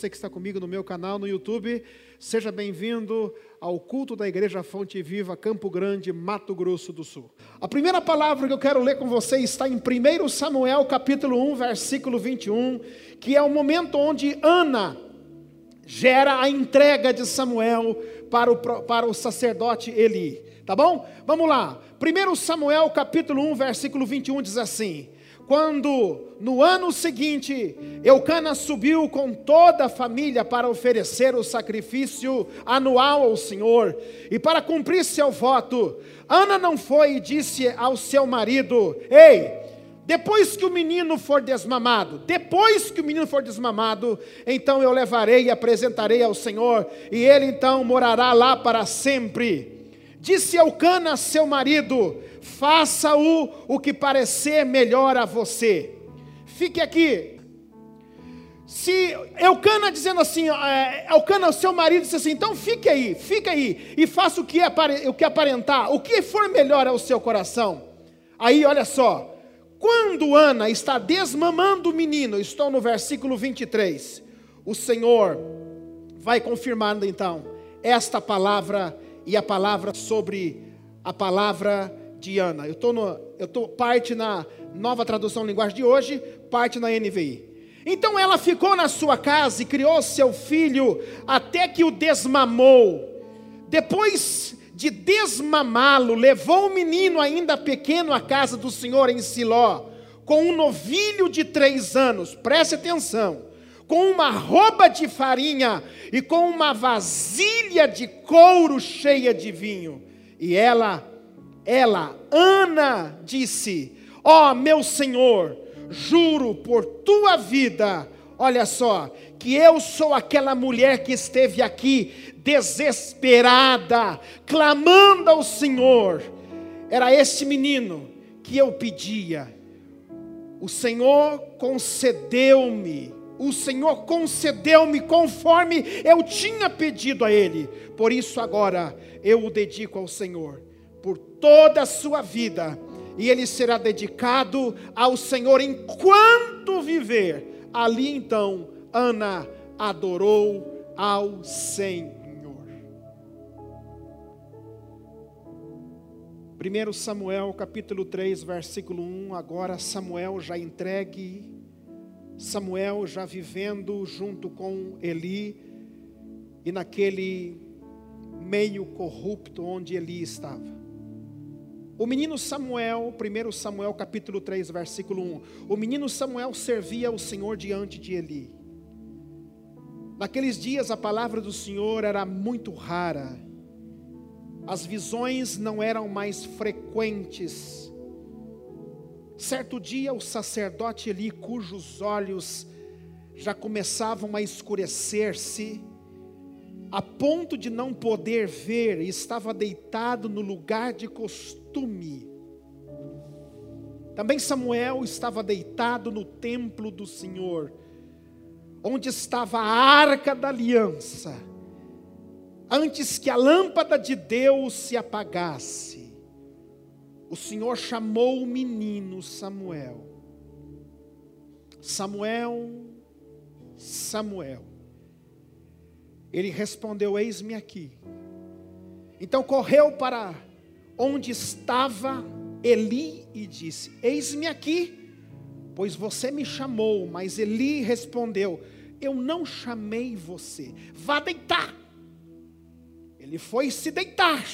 você que está comigo no meu canal no YouTube. Seja bem-vindo ao culto da Igreja Fonte Viva, Campo Grande, Mato Grosso do Sul. A primeira palavra que eu quero ler com você está em 1 Samuel, capítulo 1, versículo 21, que é o momento onde Ana gera a entrega de Samuel para o, para o sacerdote Eli. Tá bom? Vamos lá. 1 Samuel capítulo 1, versículo 21 diz assim: Quando no ano seguinte Eucana subiu com toda a família para oferecer o sacrifício anual ao Senhor e para cumprir seu voto, Ana não foi e disse ao seu marido: Ei, depois que o menino for desmamado, depois que o menino for desmamado, então eu levarei e apresentarei ao Senhor, e ele então morará lá para sempre. Disse Eucana, seu marido: faça-o o que parecer melhor a você. Fique aqui. Se Eucana dizendo assim, é, Eucana, seu marido, disse assim: então fique aí, fique aí, e faça o que, o que aparentar, o que for melhor ao seu coração. Aí, olha só, quando Ana está desmamando o menino, estou no versículo 23, o Senhor vai confirmando então esta palavra e a palavra sobre a palavra de Ana. Eu estou parte na nova tradução linguagem de hoje, parte na NVI. Então ela ficou na sua casa e criou seu filho até que o desmamou. Depois de desmamá-lo, levou o menino ainda pequeno à casa do Senhor em Siló, com um novilho de três anos, preste atenção, com uma roupa de farinha e com uma vasilha de couro cheia de vinho. E ela, ela, Ana, disse: Ó oh, meu senhor, juro por tua vida, olha só, que eu sou aquela mulher que esteve aqui desesperada, clamando ao Senhor. Era este menino que eu pedia. O Senhor concedeu-me, o Senhor concedeu-me conforme eu tinha pedido a Ele. Por isso agora eu o dedico ao Senhor por toda a sua vida, e ele será dedicado ao Senhor enquanto viver. Ali então Ana adorou ao Senhor. 1 Samuel capítulo 3, versículo 1, agora Samuel já entregue, Samuel já vivendo junto com Eli, e naquele meio corrupto onde Eli estava. O menino Samuel, 1 Samuel capítulo 3, versículo 1, o menino Samuel servia o Senhor diante de Eli. Naqueles dias a palavra do Senhor era muito rara, as visões não eram mais frequentes. Certo dia, o sacerdote Eli, cujos olhos já começavam a escurecer-se, a ponto de não poder ver, estava deitado no lugar de costume. Também Samuel estava deitado no templo do Senhor, onde estava a arca da aliança antes que a lâmpada de Deus se apagasse, o Senhor chamou o menino Samuel. Samuel, Samuel. Ele respondeu: Eis-me aqui. Então correu para onde estava Eli e disse: Eis-me aqui, pois você me chamou. Mas Eli respondeu: Eu não chamei você, vá deitar. Ele foi se deitar.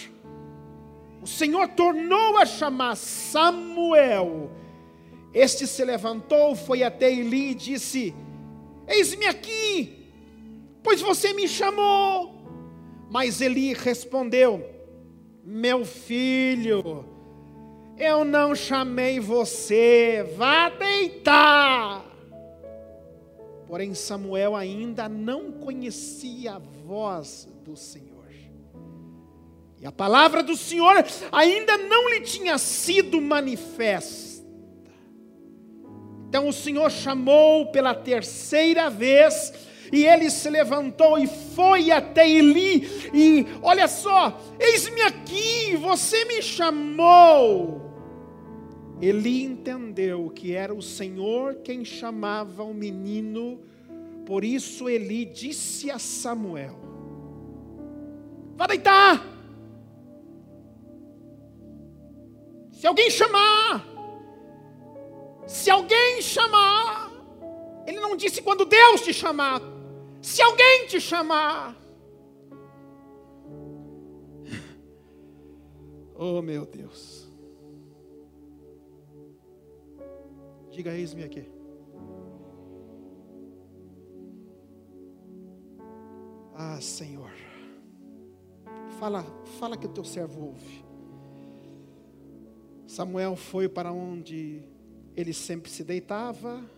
O Senhor tornou a chamar Samuel. Este se levantou, foi até Eli e disse: Eis-me aqui, pois você me chamou. Mas Eli respondeu: Meu filho, eu não chamei você, vá deitar. Porém, Samuel ainda não conhecia a voz do Senhor. E a palavra do Senhor ainda não lhe tinha sido manifesta. Então o Senhor chamou pela terceira vez, e ele se levantou e foi até Eli, e olha só, eis-me aqui, você me chamou. Eli entendeu que era o Senhor quem chamava o menino Por isso Eli disse a Samuel: Vá deitar. Se alguém chamar, se alguém chamar, ele não disse quando Deus te chamar, se alguém te chamar, oh meu Deus, diga eis-me aqui. Ah, Senhor. Fala, fala que o teu servo ouve. Samuel foi para onde ele sempre se deitava.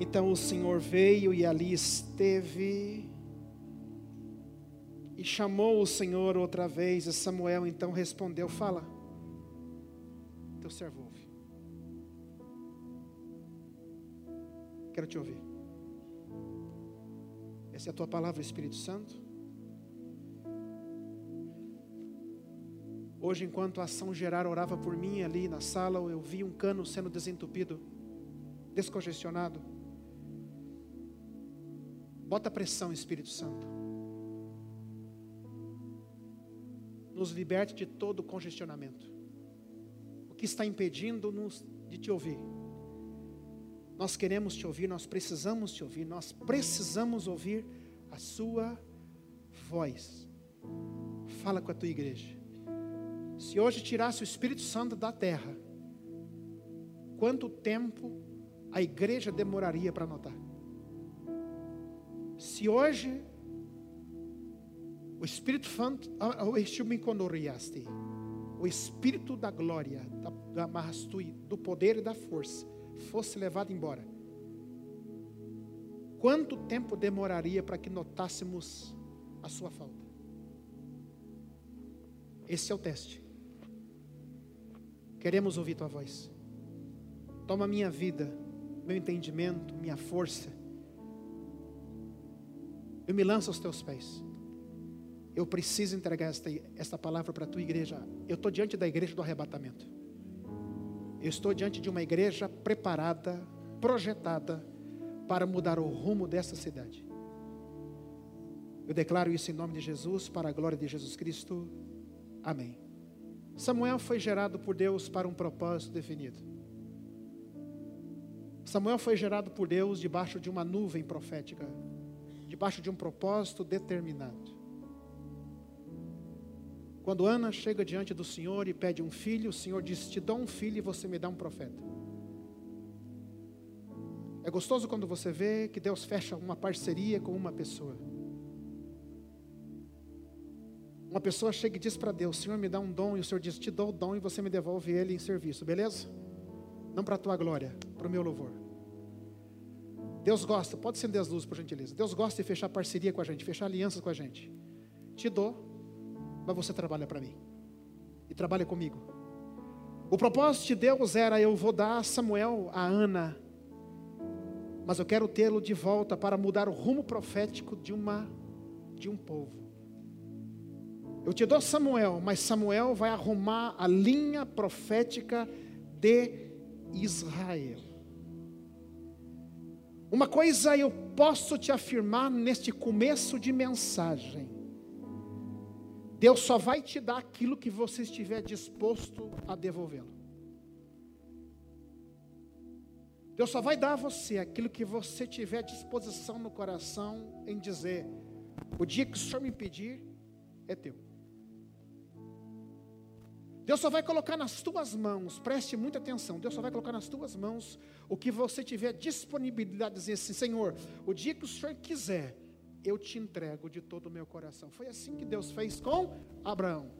Então o Senhor veio e ali esteve. E chamou o Senhor outra vez. E Samuel então respondeu: Fala, teu servo ouve. Quero te ouvir. Essa é a tua palavra, Espírito Santo. Hoje, enquanto a ação gerar orava por mim ali na sala, eu vi um cano sendo desentupido, descongestionado. Bota pressão, Espírito Santo. Nos liberte de todo congestionamento. O que está impedindo-nos de te ouvir? Nós queremos te ouvir, nós precisamos te ouvir, nós precisamos ouvir a sua voz. Fala com a tua igreja. Se hoje tirasse o Espírito Santo da terra, quanto tempo a igreja demoraria para notar? Se hoje o Espírito Santo, o Espírito da glória, da, do poder e da força, fosse levado embora, quanto tempo demoraria para que notássemos a sua falta? Esse é o teste. Queremos ouvir tua voz. Toma minha vida, meu entendimento, minha força. Eu me lanço aos teus pés. Eu preciso entregar esta, esta palavra para a tua igreja. Eu estou diante da igreja do arrebatamento. Eu estou diante de uma igreja preparada, projetada para mudar o rumo dessa cidade. Eu declaro isso em nome de Jesus, para a glória de Jesus Cristo. Amém. Samuel foi gerado por Deus para um propósito definido. Samuel foi gerado por Deus debaixo de uma nuvem profética, debaixo de um propósito determinado. Quando Ana chega diante do Senhor e pede um filho, o Senhor diz: Te dou um filho e você me dá um profeta. É gostoso quando você vê que Deus fecha uma parceria com uma pessoa. Uma pessoa chega e diz para Deus: Senhor, me dá um dom, e o Senhor diz: Te dou o dom e você me devolve ele em serviço, beleza? Não para a tua glória, para o meu louvor. Deus gosta, pode acender as luzes por gentileza. Deus gosta de fechar parceria com a gente, fechar alianças com a gente. Te dou, mas você trabalha para mim. E trabalha comigo. O propósito de Deus era: eu vou dar Samuel a Ana, mas eu quero tê-lo de volta para mudar o rumo profético de uma de um povo. Eu te dou Samuel, mas Samuel vai arrumar a linha profética de Israel. Uma coisa eu posso te afirmar neste começo de mensagem Deus só vai te dar aquilo que você estiver disposto a devolvê-lo. Deus só vai dar a você aquilo que você tiver disposição no coração em dizer: o dia que o Senhor me pedir, é teu. Deus só vai colocar nas tuas mãos, preste muita atenção, Deus só vai colocar nas tuas mãos o que você tiver disponibilidade de dizer assim: Senhor, o dia que o Senhor quiser, eu te entrego de todo o meu coração. Foi assim que Deus fez com Abraão.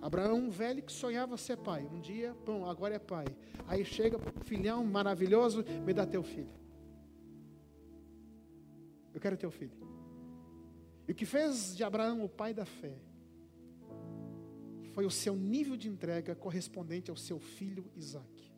Abraão, um velho que sonhava ser pai. Um dia, bom, agora é pai. Aí chega, filhão maravilhoso, me dá teu filho. Eu quero teu filho. E o que fez de Abraão o pai da fé foi o seu nível de entrega correspondente ao seu filho Isaac.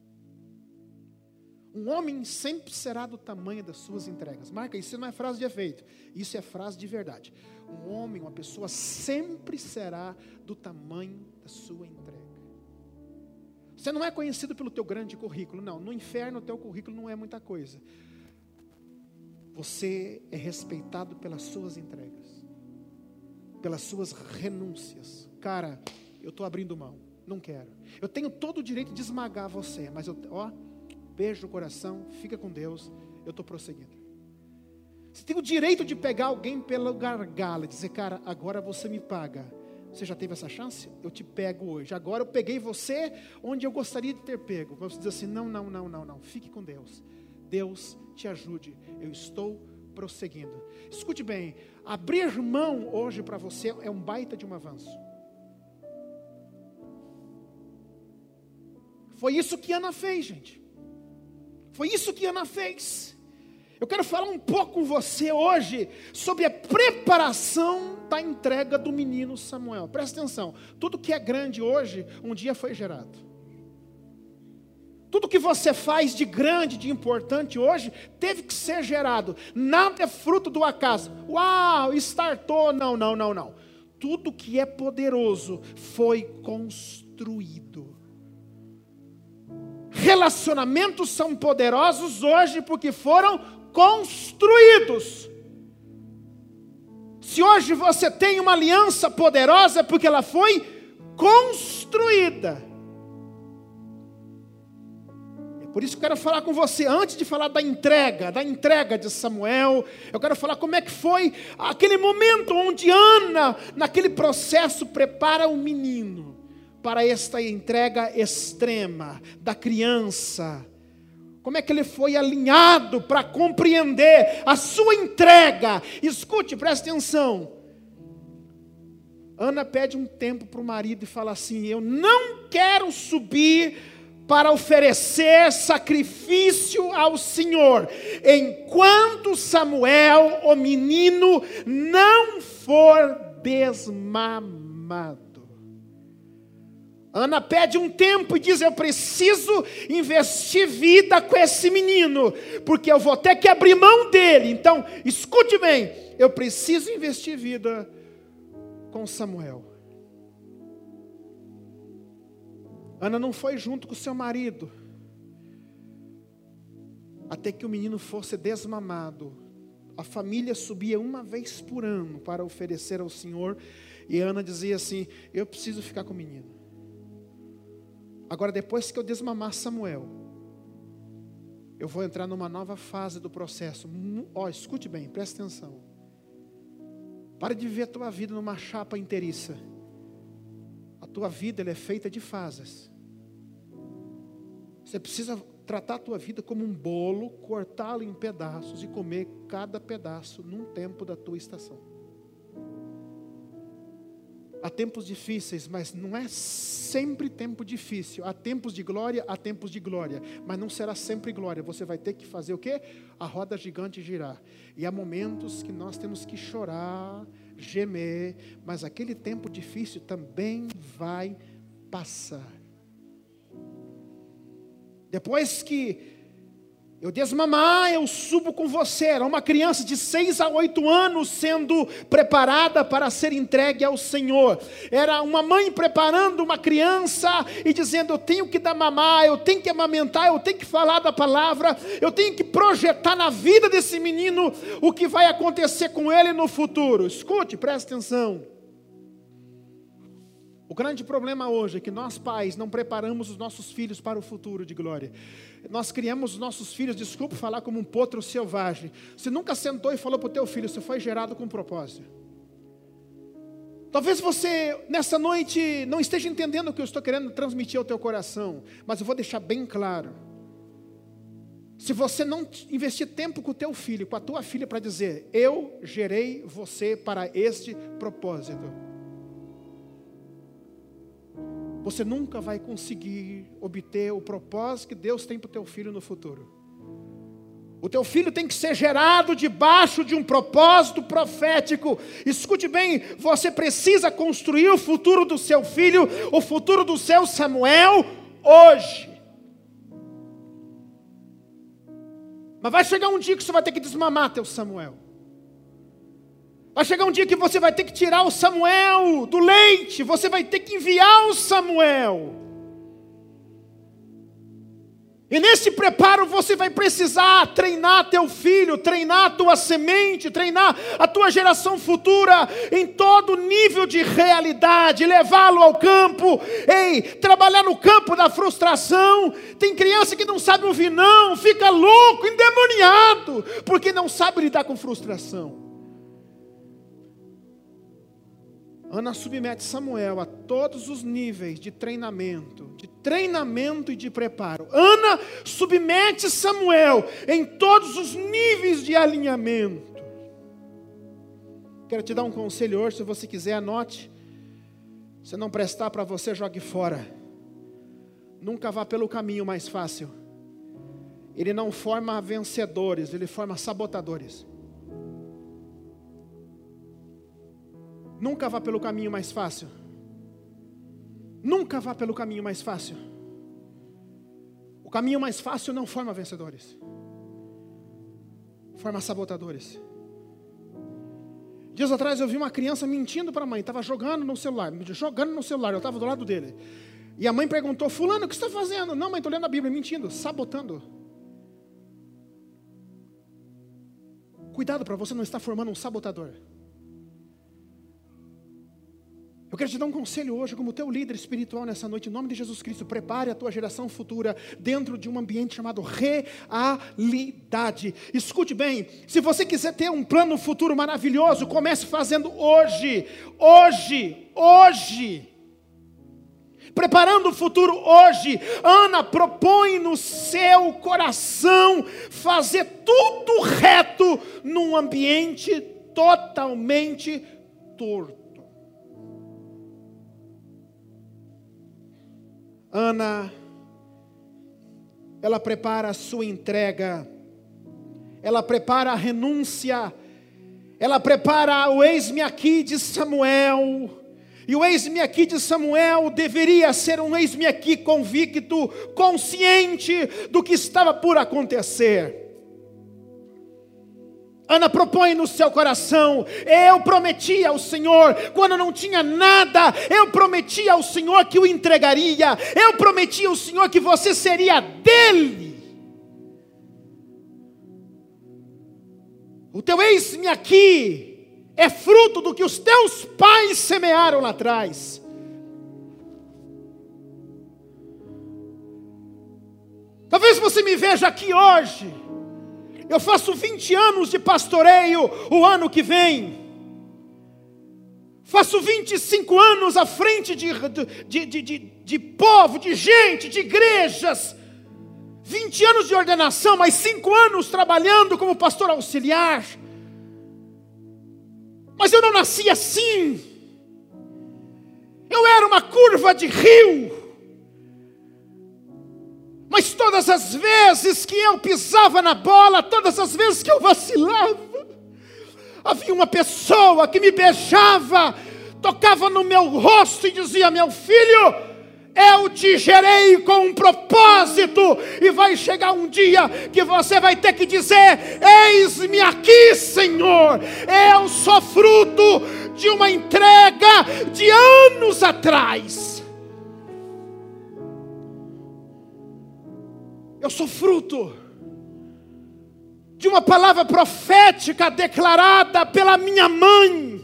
Um homem sempre será do tamanho das suas entregas. Marca isso, não é frase de efeito, isso é frase de verdade. Um homem, uma pessoa sempre será do tamanho da sua entrega. Você não é conhecido pelo teu grande currículo, não. No inferno o teu currículo não é muita coisa. Você é respeitado pelas suas entregas, pelas suas renúncias. Cara, eu estou abrindo mão, não quero. Eu tenho todo o direito de esmagar você, mas eu, ó, beijo no coração, fica com Deus, eu estou prosseguindo. Você tem o direito de pegar alguém pelo gargalo e dizer, cara, agora você me paga. Você já teve essa chance? Eu te pego hoje. Agora eu peguei você onde eu gostaria de ter pego. Você diz assim: não, não, não, não, não. Fique com Deus. Deus te ajude. Eu estou prosseguindo. Escute bem: abrir mão hoje para você é um baita de um avanço. Foi isso que Ana fez, gente. Foi isso que Ana fez. Eu quero falar um pouco com você hoje sobre a preparação da entrega do menino Samuel. Presta atenção: tudo que é grande hoje, um dia foi gerado. Tudo que você faz de grande, de importante hoje, teve que ser gerado. Nada é fruto do acaso. Uau, startou. Não, não, não, não. Tudo que é poderoso foi construído. Relacionamentos são poderosos hoje porque foram construídos. Se hoje você tem uma aliança poderosa, é porque ela foi construída. É por isso que eu quero falar com você, antes de falar da entrega, da entrega de Samuel, eu quero falar como é que foi aquele momento onde Ana, naquele processo, prepara o menino para esta entrega extrema da criança como é que ele foi alinhado para compreender a sua entrega? Escute, preste atenção. Ana pede um tempo para o marido e fala assim: Eu não quero subir para oferecer sacrifício ao Senhor, enquanto Samuel, o menino, não for desmamado. Ana pede um tempo e diz: Eu preciso investir vida com esse menino, porque eu vou ter que abrir mão dele. Então, escute bem: eu preciso investir vida com Samuel. Ana não foi junto com seu marido, até que o menino fosse desmamado. A família subia uma vez por ano para oferecer ao Senhor, e Ana dizia assim: Eu preciso ficar com o menino. Agora, depois que eu desmamar Samuel, eu vou entrar numa nova fase do processo. Ó, oh, escute bem, preste atenção. Pare de viver a tua vida numa chapa inteiriça. A tua vida é feita de fases. Você precisa tratar a tua vida como um bolo, cortá-lo em pedaços e comer cada pedaço num tempo da tua estação. Há tempos difíceis, mas não é sempre tempo difícil. Há tempos de glória, há tempos de glória, mas não será sempre glória. Você vai ter que fazer o quê? A roda gigante girar. E há momentos que nós temos que chorar, gemer, mas aquele tempo difícil também vai passar. Depois que eu desmamar, eu subo com você. Era uma criança de seis a oito anos sendo preparada para ser entregue ao Senhor. Era uma mãe preparando uma criança e dizendo: Eu tenho que dar mamar, eu tenho que amamentar, eu tenho que falar da palavra, eu tenho que projetar na vida desse menino o que vai acontecer com ele no futuro. Escute, preste atenção. O grande problema hoje é que nós pais não preparamos os nossos filhos para o futuro de glória. Nós criamos os nossos filhos, desculpe falar como um potro selvagem. Você nunca sentou e falou para o teu filho, você foi gerado com propósito. Talvez você nessa noite não esteja entendendo o que eu estou querendo transmitir ao teu coração, mas eu vou deixar bem claro. Se você não investir tempo com o teu filho, com a tua filha para dizer, eu gerei você para este propósito você nunca vai conseguir obter o propósito que Deus tem para o teu filho no futuro. O teu filho tem que ser gerado debaixo de um propósito profético. Escute bem, você precisa construir o futuro do seu filho, o futuro do seu Samuel hoje. Mas vai chegar um dia que você vai ter que desmamar teu Samuel. Vai chegar um dia que você vai ter que tirar o Samuel do leite, você vai ter que enviar o Samuel. E nesse preparo você vai precisar treinar teu filho, treinar a tua semente, treinar a tua geração futura em todo nível de realidade, levá-lo ao campo, ei, trabalhar no campo da frustração. Tem criança que não sabe ouvir não, fica louco, endemoniado, porque não sabe lidar com frustração. Ana submete Samuel a todos os níveis de treinamento, de treinamento e de preparo. Ana submete Samuel em todos os níveis de alinhamento. Quero te dar um conselho hoje, se você quiser, anote. Se não prestar para você, jogue fora. Nunca vá pelo caminho mais fácil. Ele não forma vencedores, ele forma sabotadores. Nunca vá pelo caminho mais fácil. Nunca vá pelo caminho mais fácil. O caminho mais fácil não forma vencedores, forma sabotadores. Dias atrás eu vi uma criança mentindo para a mãe, estava jogando no celular, jogando no celular, eu estava do lado dele. E a mãe perguntou: Fulano, o que você está fazendo? Não, mãe, estou lendo a Bíblia, mentindo, sabotando. Cuidado para você não estar formando um sabotador. Eu quero te dar um conselho hoje, como teu líder espiritual nessa noite, em nome de Jesus Cristo. Prepare a tua geração futura dentro de um ambiente chamado realidade. Escute bem: se você quiser ter um plano futuro maravilhoso, comece fazendo hoje, hoje, hoje. Preparando o futuro hoje, Ana propõe no seu coração fazer tudo reto num ambiente totalmente torto. Ana, ela prepara a sua entrega, ela prepara a renúncia, ela prepara o eis-me aqui de Samuel. E o eis-me aqui de Samuel deveria ser um eis-me aqui convicto, consciente do que estava por acontecer. Ana propõe no seu coração: eu prometi ao Senhor, quando não tinha nada, eu prometi ao Senhor que o entregaria, eu prometi ao Senhor que você seria dele. O teu eis-me aqui é fruto do que os teus pais semearam lá atrás. Talvez você me veja aqui hoje eu faço 20 anos de pastoreio o ano que vem. Faço 25 anos à frente de, de, de, de, de povo, de gente, de igrejas. 20 anos de ordenação, mais 5 anos trabalhando como pastor auxiliar. Mas eu não nasci assim. Eu era uma curva de rio. Mas todas as vezes que eu pisava na bola, todas as vezes que eu vacilava, havia uma pessoa que me beijava, tocava no meu rosto e dizia: Meu filho, eu te gerei com um propósito, e vai chegar um dia que você vai ter que dizer: Eis-me aqui, Senhor, eu sou fruto de uma entrega de anos atrás. Eu sou fruto de uma palavra profética declarada pela minha mãe.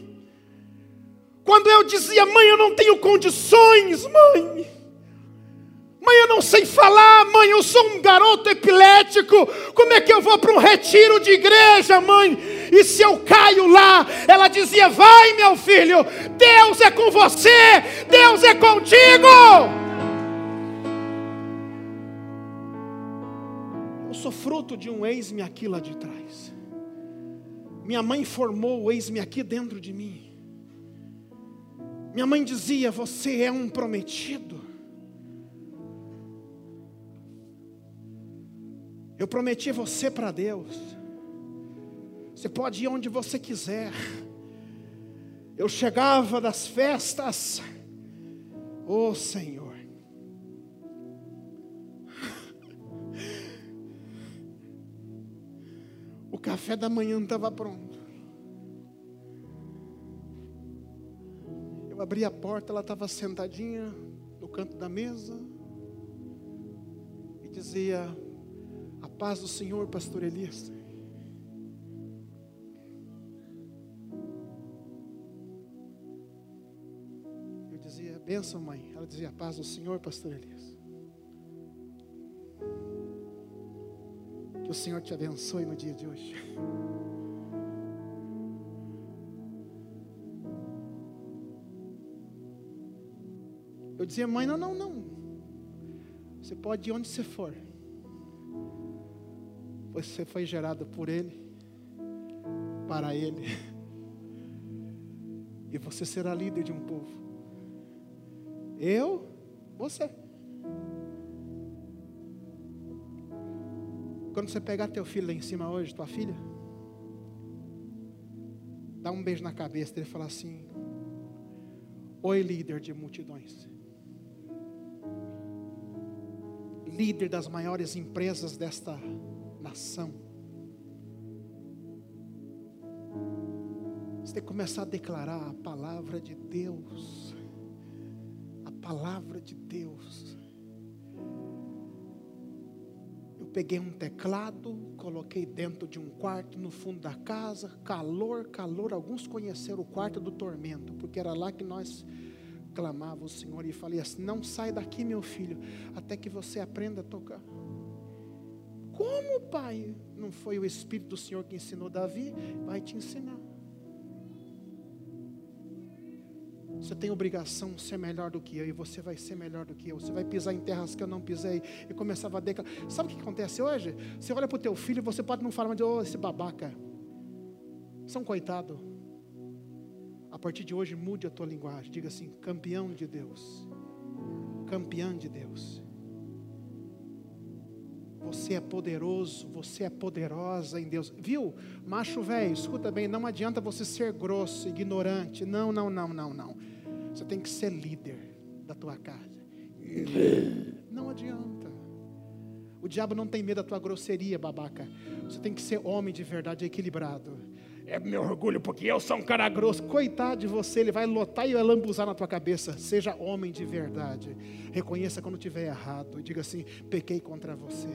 Quando eu dizia, mãe, eu não tenho condições, mãe. Mãe, eu não sei falar, mãe, eu sou um garoto epilético. Como é que eu vou para um retiro de igreja, mãe? E se eu caio lá, ela dizia: Vai, meu filho, Deus é com você, Deus é contigo. Sou fruto de um ex-me aqui lá de trás. Minha mãe formou o ex-me aqui dentro de mim. Minha mãe dizia: Você é um prometido. Eu prometi você para Deus. Você pode ir onde você quiser. Eu chegava das festas, oh Senhor. Café da manhã estava pronto. Eu abri a porta, ela estava sentadinha no canto da mesa. E dizia: A paz do Senhor, pastor Elias. Eu dizia: Benção, mãe. Ela dizia: A paz do Senhor, pastor Elias. Senhor te abençoe no dia de hoje. Eu dizia, mãe, não, não, não. Você pode ir onde você for. Você foi gerado por Ele, para Ele. E você será líder de um povo. Eu, você. Quando você pegar teu filho lá em cima hoje, tua filha, dá um beijo na cabeça dele e fala assim: Oi, líder de multidões. Líder das maiores empresas desta nação. Você tem que começar a declarar a palavra de Deus. A palavra de Deus. Peguei um teclado, coloquei dentro de um quarto no fundo da casa, calor, calor. Alguns conheceram o quarto do tormento, porque era lá que nós clamava o Senhor e falei assim: Não sai daqui, meu filho, até que você aprenda a tocar. Como, pai? Não foi o Espírito do Senhor que ensinou Davi? Vai te ensinar. Você tem obrigação de ser melhor do que eu, e você vai ser melhor do que eu. Você vai pisar em terras que eu não pisei. E começava a declarar. Sabe o que acontece hoje? Você olha para o teu filho, você pode não falar, mas oh, esse babaca. Um coitado. A partir de hoje, mude a tua linguagem. Diga assim: campeão de Deus. Campeão de Deus. Você é poderoso, você é poderosa em Deus. Viu? Macho velho, escuta bem, não adianta você ser grosso, ignorante. Não, não, não, não, não. Você tem que ser líder da tua casa. Não adianta. O diabo não tem medo da tua grosseria, babaca. Você tem que ser homem de verdade, equilibrado é meu orgulho, porque eu sou um cara grosso. Coitado de você, ele vai lotar e vai lambuzar na tua cabeça. Seja homem de verdade. Reconheça quando tiver errado. E diga assim: pequei contra você.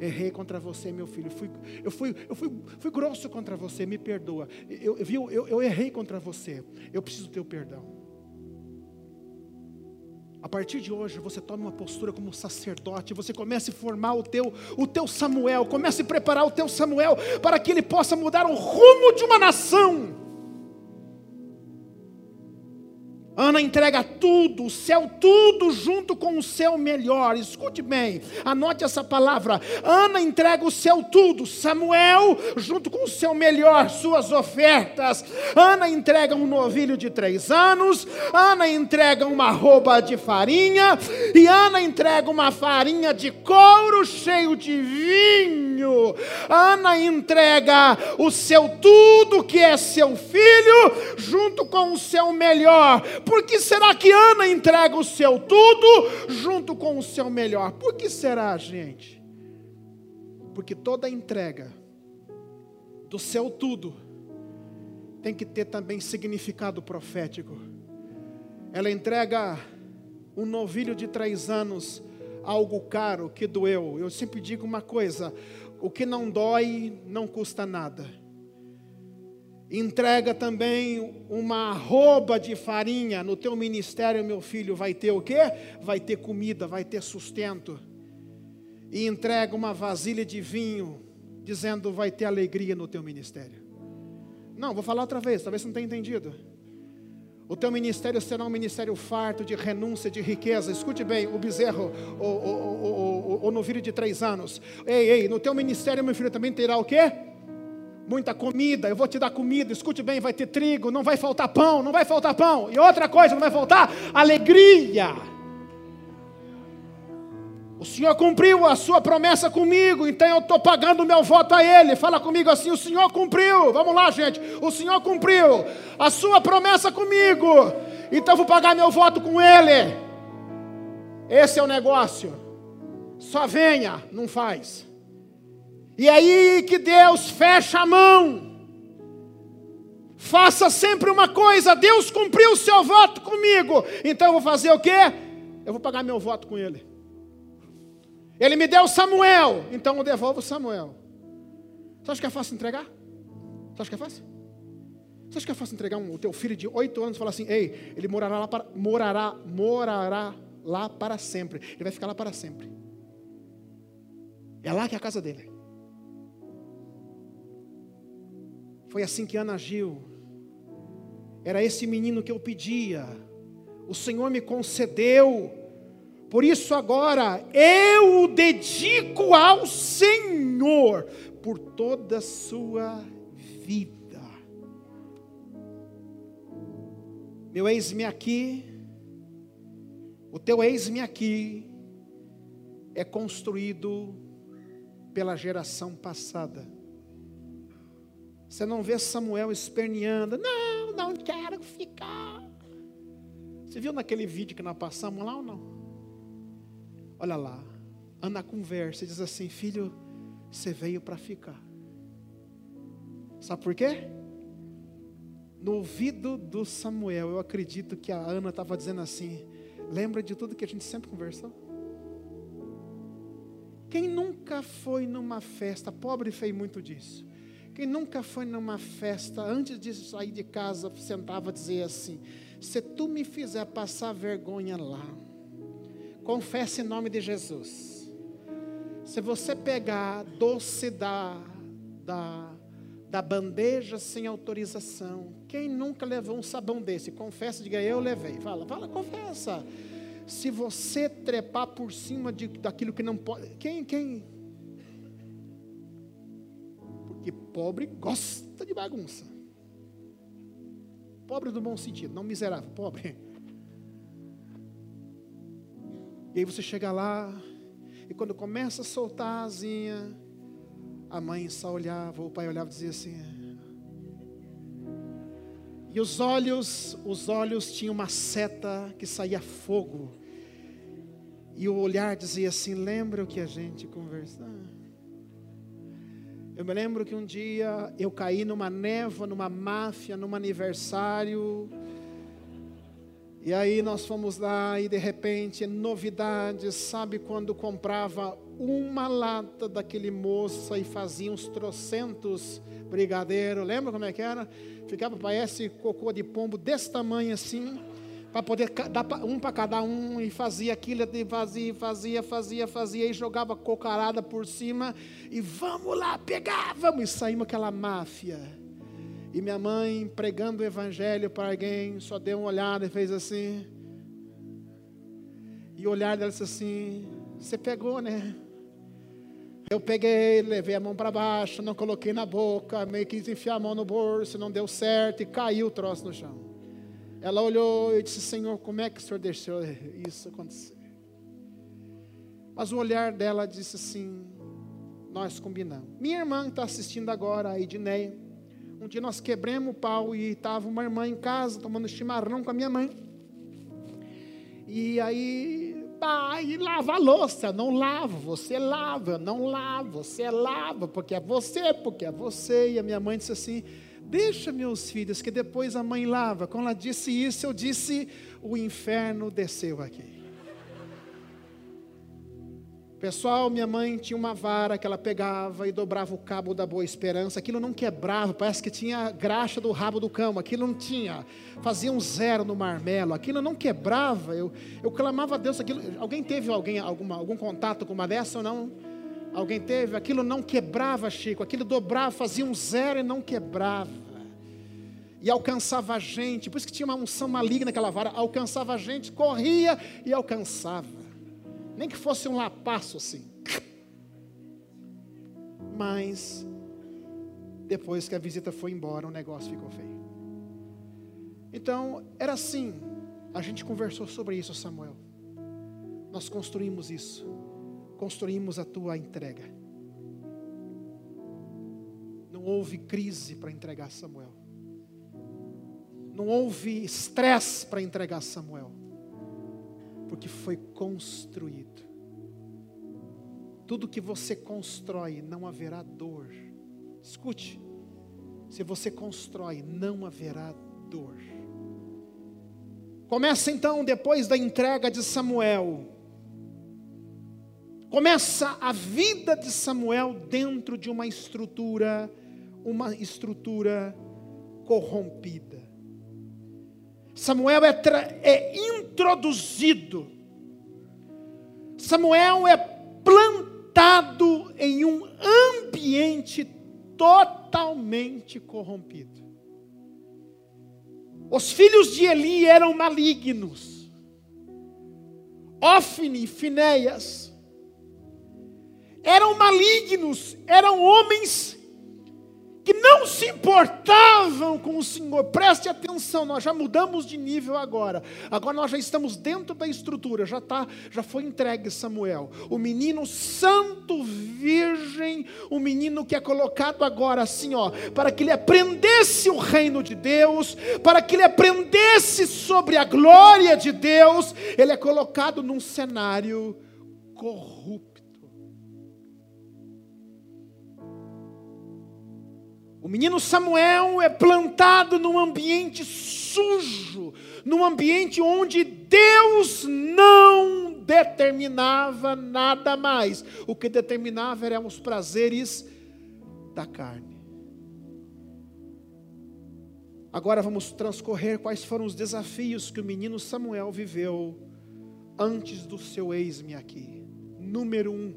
Errei contra você, meu filho. Fui, eu fui, eu fui, fui grosso contra você, me perdoa. Eu, viu, eu, eu errei contra você. Eu preciso do teu perdão. A partir de hoje, você toma uma postura como sacerdote, você comece a formar o teu, o teu Samuel, comece a preparar o teu Samuel para que ele possa mudar o rumo de uma nação. Ana entrega tudo, o céu tudo junto com o seu melhor. Escute bem, anote essa palavra. Ana entrega o céu tudo, Samuel junto com o seu melhor, suas ofertas. Ana entrega um novilho de três anos, Ana entrega uma roupa de farinha, e Ana entrega uma farinha de couro cheio de vinho. Ana entrega o seu tudo, que é seu filho, junto com o seu melhor por que será que Ana entrega o seu tudo junto com o seu melhor? Por que será, gente? Porque toda entrega do seu tudo tem que ter também significado profético. Ela entrega um novilho de três anos, algo caro que doeu. Eu sempre digo uma coisa: o que não dói não custa nada entrega também uma arroba de farinha no teu ministério, meu filho, vai ter o quê? Vai ter comida, vai ter sustento. E entrega uma vasilha de vinho, dizendo vai ter alegria no teu ministério. Não, vou falar outra vez, talvez você não tenha entendido. O teu ministério será um ministério farto de renúncia, de riqueza. Escute bem, o bezerro, o, o, o, o, novilho de três anos. Ei, ei, no teu ministério, meu filho, também terá o quê? Muita comida, eu vou te dar comida, escute bem, vai ter trigo, não vai faltar pão, não vai faltar pão. E outra coisa, não vai faltar alegria. O Senhor cumpriu a sua promessa comigo, então eu estou pagando o meu voto a Ele. Fala comigo assim: o Senhor cumpriu. Vamos lá, gente. O Senhor cumpriu a sua promessa comigo, então eu vou pagar meu voto com Ele. Esse é o negócio. Só venha, não faz. E aí que Deus fecha a mão. Faça sempre uma coisa, Deus cumpriu o seu voto comigo. Então eu vou fazer o quê? Eu vou pagar meu voto com ele. Ele me deu Samuel, então eu devolvo Samuel. Você acha que é fácil entregar? Você acha que é fácil? Você acha que é fácil entregar um, o teu filho de oito anos e falar assim, ei, ele morará lá para, morará, morará lá para sempre. Ele vai ficar lá para sempre. É lá que é a casa dele. Foi assim que Ana agiu. Era esse menino que eu pedia. O Senhor me concedeu. Por isso agora eu o dedico ao Senhor por toda a sua vida. Meu eis-me aqui, o teu eis-me aqui é construído pela geração passada. Você não vê Samuel esperneando, não, não quero ficar. Você viu naquele vídeo que nós passamos lá ou não? Olha lá, Ana conversa e diz assim: Filho, você veio para ficar. Sabe por quê? No ouvido do Samuel, eu acredito que a Ana estava dizendo assim: Lembra de tudo que a gente sempre conversou? Quem nunca foi numa festa, pobre fez muito disso. Quem nunca foi numa festa, antes de sair de casa, sentava a dizer assim: Se tu me fizer passar vergonha lá, confesse em nome de Jesus. Se você pegar doce da, da, da bandeja sem autorização, quem nunca levou um sabão desse? Confessa, diga eu levei. Fala, fala, confessa. Se você trepar por cima de, daquilo que não pode. Quem, quem, pobre gosta de bagunça. Pobre do bom sentido, não miserável, pobre. E aí você chega lá, e quando começa a soltar a asinha, a mãe só olhava, o pai olhava e dizia assim. E os olhos, os olhos tinham uma seta que saía fogo. E o olhar dizia assim: lembra o que a gente conversou? Eu me lembro que um dia eu caí numa névoa, numa máfia, num aniversário. E aí nós fomos lá e de repente, novidades, sabe quando comprava uma lata daquele moça e fazia uns trocentos brigadeiro, lembra como é que era? Ficava, parece cocô de pombo desse tamanho assim para poder dar um para cada um e fazia aquilo, e fazia, fazia, fazia, fazia e jogava cocarada por cima e vamos lá pegar, vamos e saímos aquela máfia. E minha mãe pregando o evangelho para alguém, só deu uma olhada e fez assim. E o olhar dela disse assim: Você pegou, né? Eu peguei, levei a mão para baixo, não coloquei na boca, meio que enfiar a mão no bolso, não deu certo e caiu o troço no chão. Ela olhou e disse: Senhor, como é que o senhor deixou isso acontecer? Mas o olhar dela disse assim: Nós combinamos. Minha irmã está assistindo agora, a Edneia. Um dia nós quebramos o pau e estava uma irmã em casa tomando chimarrão com a minha mãe. E aí, pai, lava a louça. Não lavo, você lava. Não lavo, você lava, porque é você, porque é você. E a minha mãe disse assim: Deixa meus filhos, que depois a mãe lava. Quando ela disse isso, eu disse: o inferno desceu aqui. Pessoal, minha mãe tinha uma vara que ela pegava e dobrava o cabo da boa esperança. Aquilo não quebrava, parece que tinha graxa do rabo do cão. Aquilo não tinha, fazia um zero no marmelo. Aquilo não quebrava. Eu, eu clamava a Deus. Aquilo, alguém teve alguém, alguma, algum contato com uma dessa ou não? Alguém teve? Aquilo não quebrava, Chico. Aquilo dobrava, fazia um zero e não quebrava. E alcançava a gente. Por isso que tinha uma unção maligna naquela vara. Alcançava a gente, corria e alcançava. Nem que fosse um lapaço assim. Mas, depois que a visita foi embora, o negócio ficou feio. Então, era assim. A gente conversou sobre isso, Samuel. Nós construímos isso construímos a tua entrega. Não houve crise para entregar Samuel. Não houve estresse para entregar Samuel. Porque foi construído. Tudo que você constrói, não haverá dor. Escute. Se você constrói, não haverá dor. Começa então, depois da entrega de Samuel, começa a vida de Samuel dentro de uma estrutura, uma estrutura corrompida. Samuel é, é introduzido, Samuel é plantado em um ambiente totalmente corrompido. Os filhos de Eli eram malignos. Ofni, Finéias, eram malignos, eram homens que não se importavam com o Senhor. Preste atenção, nós já mudamos de nível agora. Agora nós já estamos dentro da estrutura, já tá, já foi entregue Samuel. O menino santo virgem, o menino que é colocado agora assim, ó, para que ele aprendesse o reino de Deus, para que ele aprendesse sobre a glória de Deus, ele é colocado num cenário corrupto. O menino Samuel é plantado num ambiente sujo, num ambiente onde Deus não determinava nada mais. O que determinava eram os prazeres da carne. Agora vamos transcorrer quais foram os desafios que o menino Samuel viveu antes do seu ex-me aqui. Número um,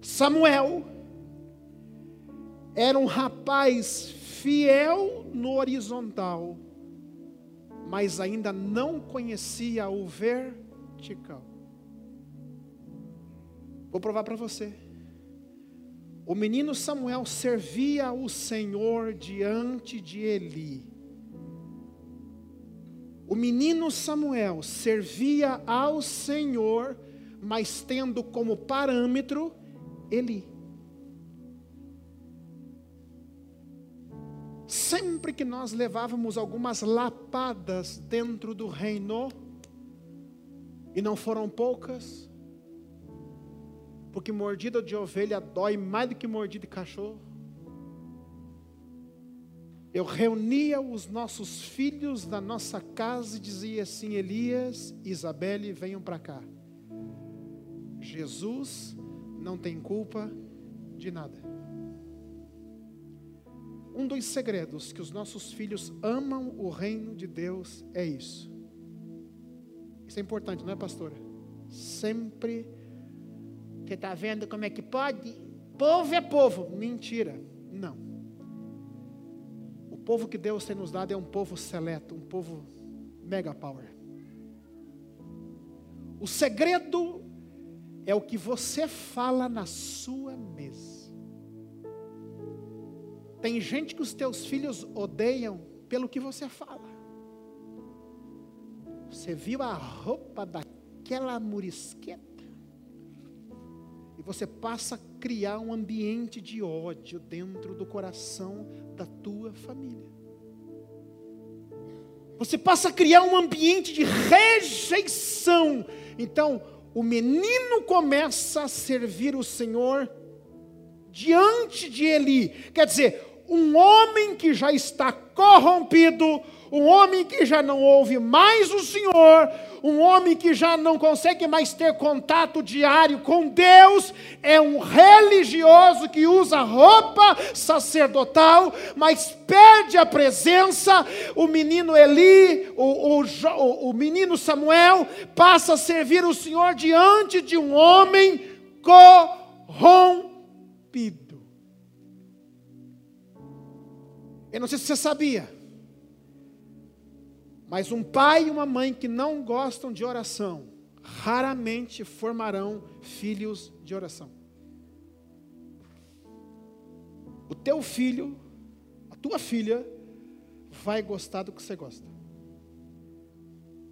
Samuel era um rapaz fiel no horizontal, mas ainda não conhecia o vertical. Vou provar para você. O menino Samuel servia o Senhor diante de Eli. O menino Samuel servia ao Senhor, mas tendo como parâmetro Eli. Sempre que nós levávamos algumas lapadas dentro do reino, e não foram poucas, porque mordida de ovelha dói mais do que mordida de cachorro. Eu reunia os nossos filhos da nossa casa e dizia assim: Elias, Isabelle, venham para cá. Jesus não tem culpa de nada. Um dos segredos que os nossos filhos amam o reino de Deus é isso. Isso é importante, não é, pastora? Sempre. Você está vendo como é que pode? Povo é povo. Mentira. Não. O povo que Deus tem nos dado é um povo seleto, um povo mega power. O segredo é o que você fala na sua mesa. Tem gente que os teus filhos odeiam pelo que você fala. Você viu a roupa daquela murisqueta? E você passa a criar um ambiente de ódio dentro do coração da tua família. Você passa a criar um ambiente de rejeição. Então, o menino começa a servir o Senhor diante de Eli. Quer dizer, um homem que já está corrompido, um homem que já não ouve mais o Senhor, um homem que já não consegue mais ter contato diário com Deus, é um religioso que usa roupa sacerdotal, mas perde a presença. O menino Eli, o, o, o menino Samuel, passa a servir o Senhor diante de um homem corrompido. Eu não sei se você sabia, mas um pai e uma mãe que não gostam de oração, raramente formarão filhos de oração. O teu filho, a tua filha, vai gostar do que você gosta.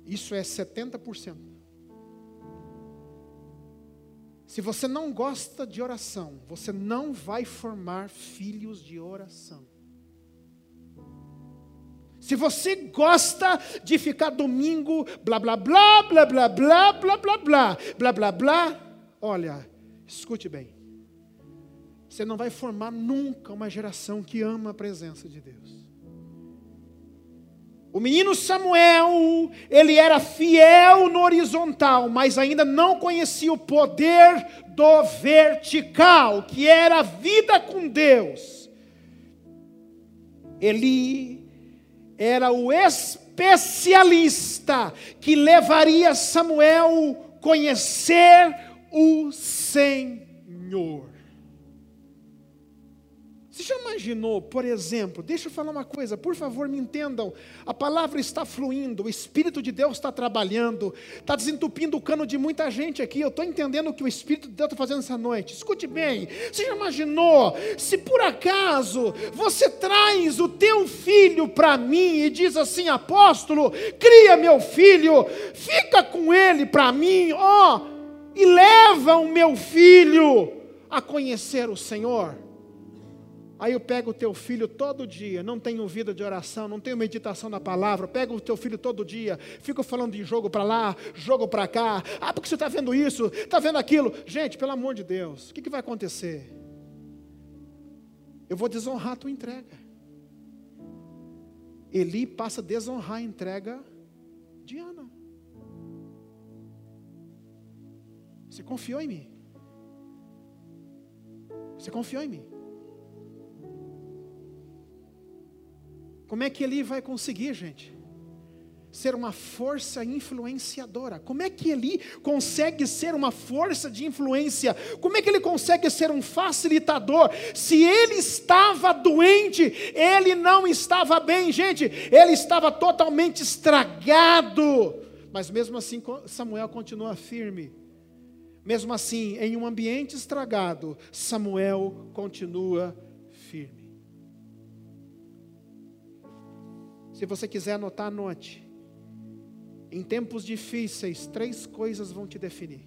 Isso é 70%. Se você não gosta de oração, você não vai formar filhos de oração. Se você gosta de ficar domingo, blá blá blá, blá blá blá, blá blá blá, blá blá blá, olha, escute bem. Você não vai formar nunca uma geração que ama a presença de Deus. O menino Samuel, ele era fiel no horizontal, mas ainda não conhecia o poder do vertical, que era a vida com Deus. Eli era o especialista que levaria Samuel conhecer o Senhor. Você já imaginou, por exemplo, deixa eu falar uma coisa, por favor, me entendam. A palavra está fluindo, o Espírito de Deus está trabalhando, está desentupindo o cano de muita gente aqui. Eu estou entendendo o que o Espírito de Deus está fazendo essa noite. Escute bem, você já imaginou, se por acaso você traz o teu filho para mim e diz assim, apóstolo, cria meu filho, fica com ele para mim, ó, e leva o meu filho a conhecer o Senhor. Aí eu pego o teu filho todo dia, não tenho vida de oração, não tenho meditação na palavra, pego o teu filho todo dia, fico falando de jogo para lá, jogo para cá, ah, porque você está vendo isso, está vendo aquilo. Gente, pelo amor de Deus, o que, que vai acontecer? Eu vou desonrar a tua entrega. Eli passa a desonrar a entrega de Ana. Você confiou em mim? Você confiou em mim? Como é que ele vai conseguir, gente? Ser uma força influenciadora. Como é que ele consegue ser uma força de influência? Como é que ele consegue ser um facilitador? Se ele estava doente, ele não estava bem, gente, ele estava totalmente estragado. Mas mesmo assim, Samuel continua firme. Mesmo assim, em um ambiente estragado, Samuel continua firme. Se você quiser anotar, anote. Em tempos difíceis, três coisas vão te definir.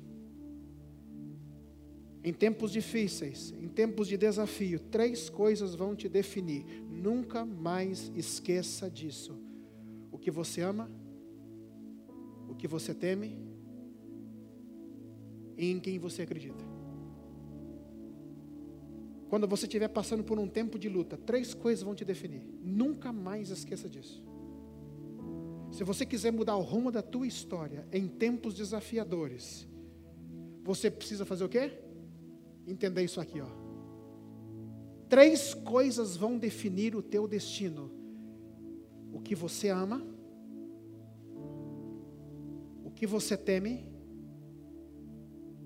Em tempos difíceis, em tempos de desafio, três coisas vão te definir. Nunca mais esqueça disso. O que você ama, o que você teme e em quem você acredita. Quando você estiver passando por um tempo de luta, três coisas vão te definir. Nunca mais esqueça disso. Se você quiser mudar o rumo da tua história em tempos desafiadores, você precisa fazer o quê? Entender isso aqui, ó. Três coisas vão definir o teu destino: o que você ama, o que você teme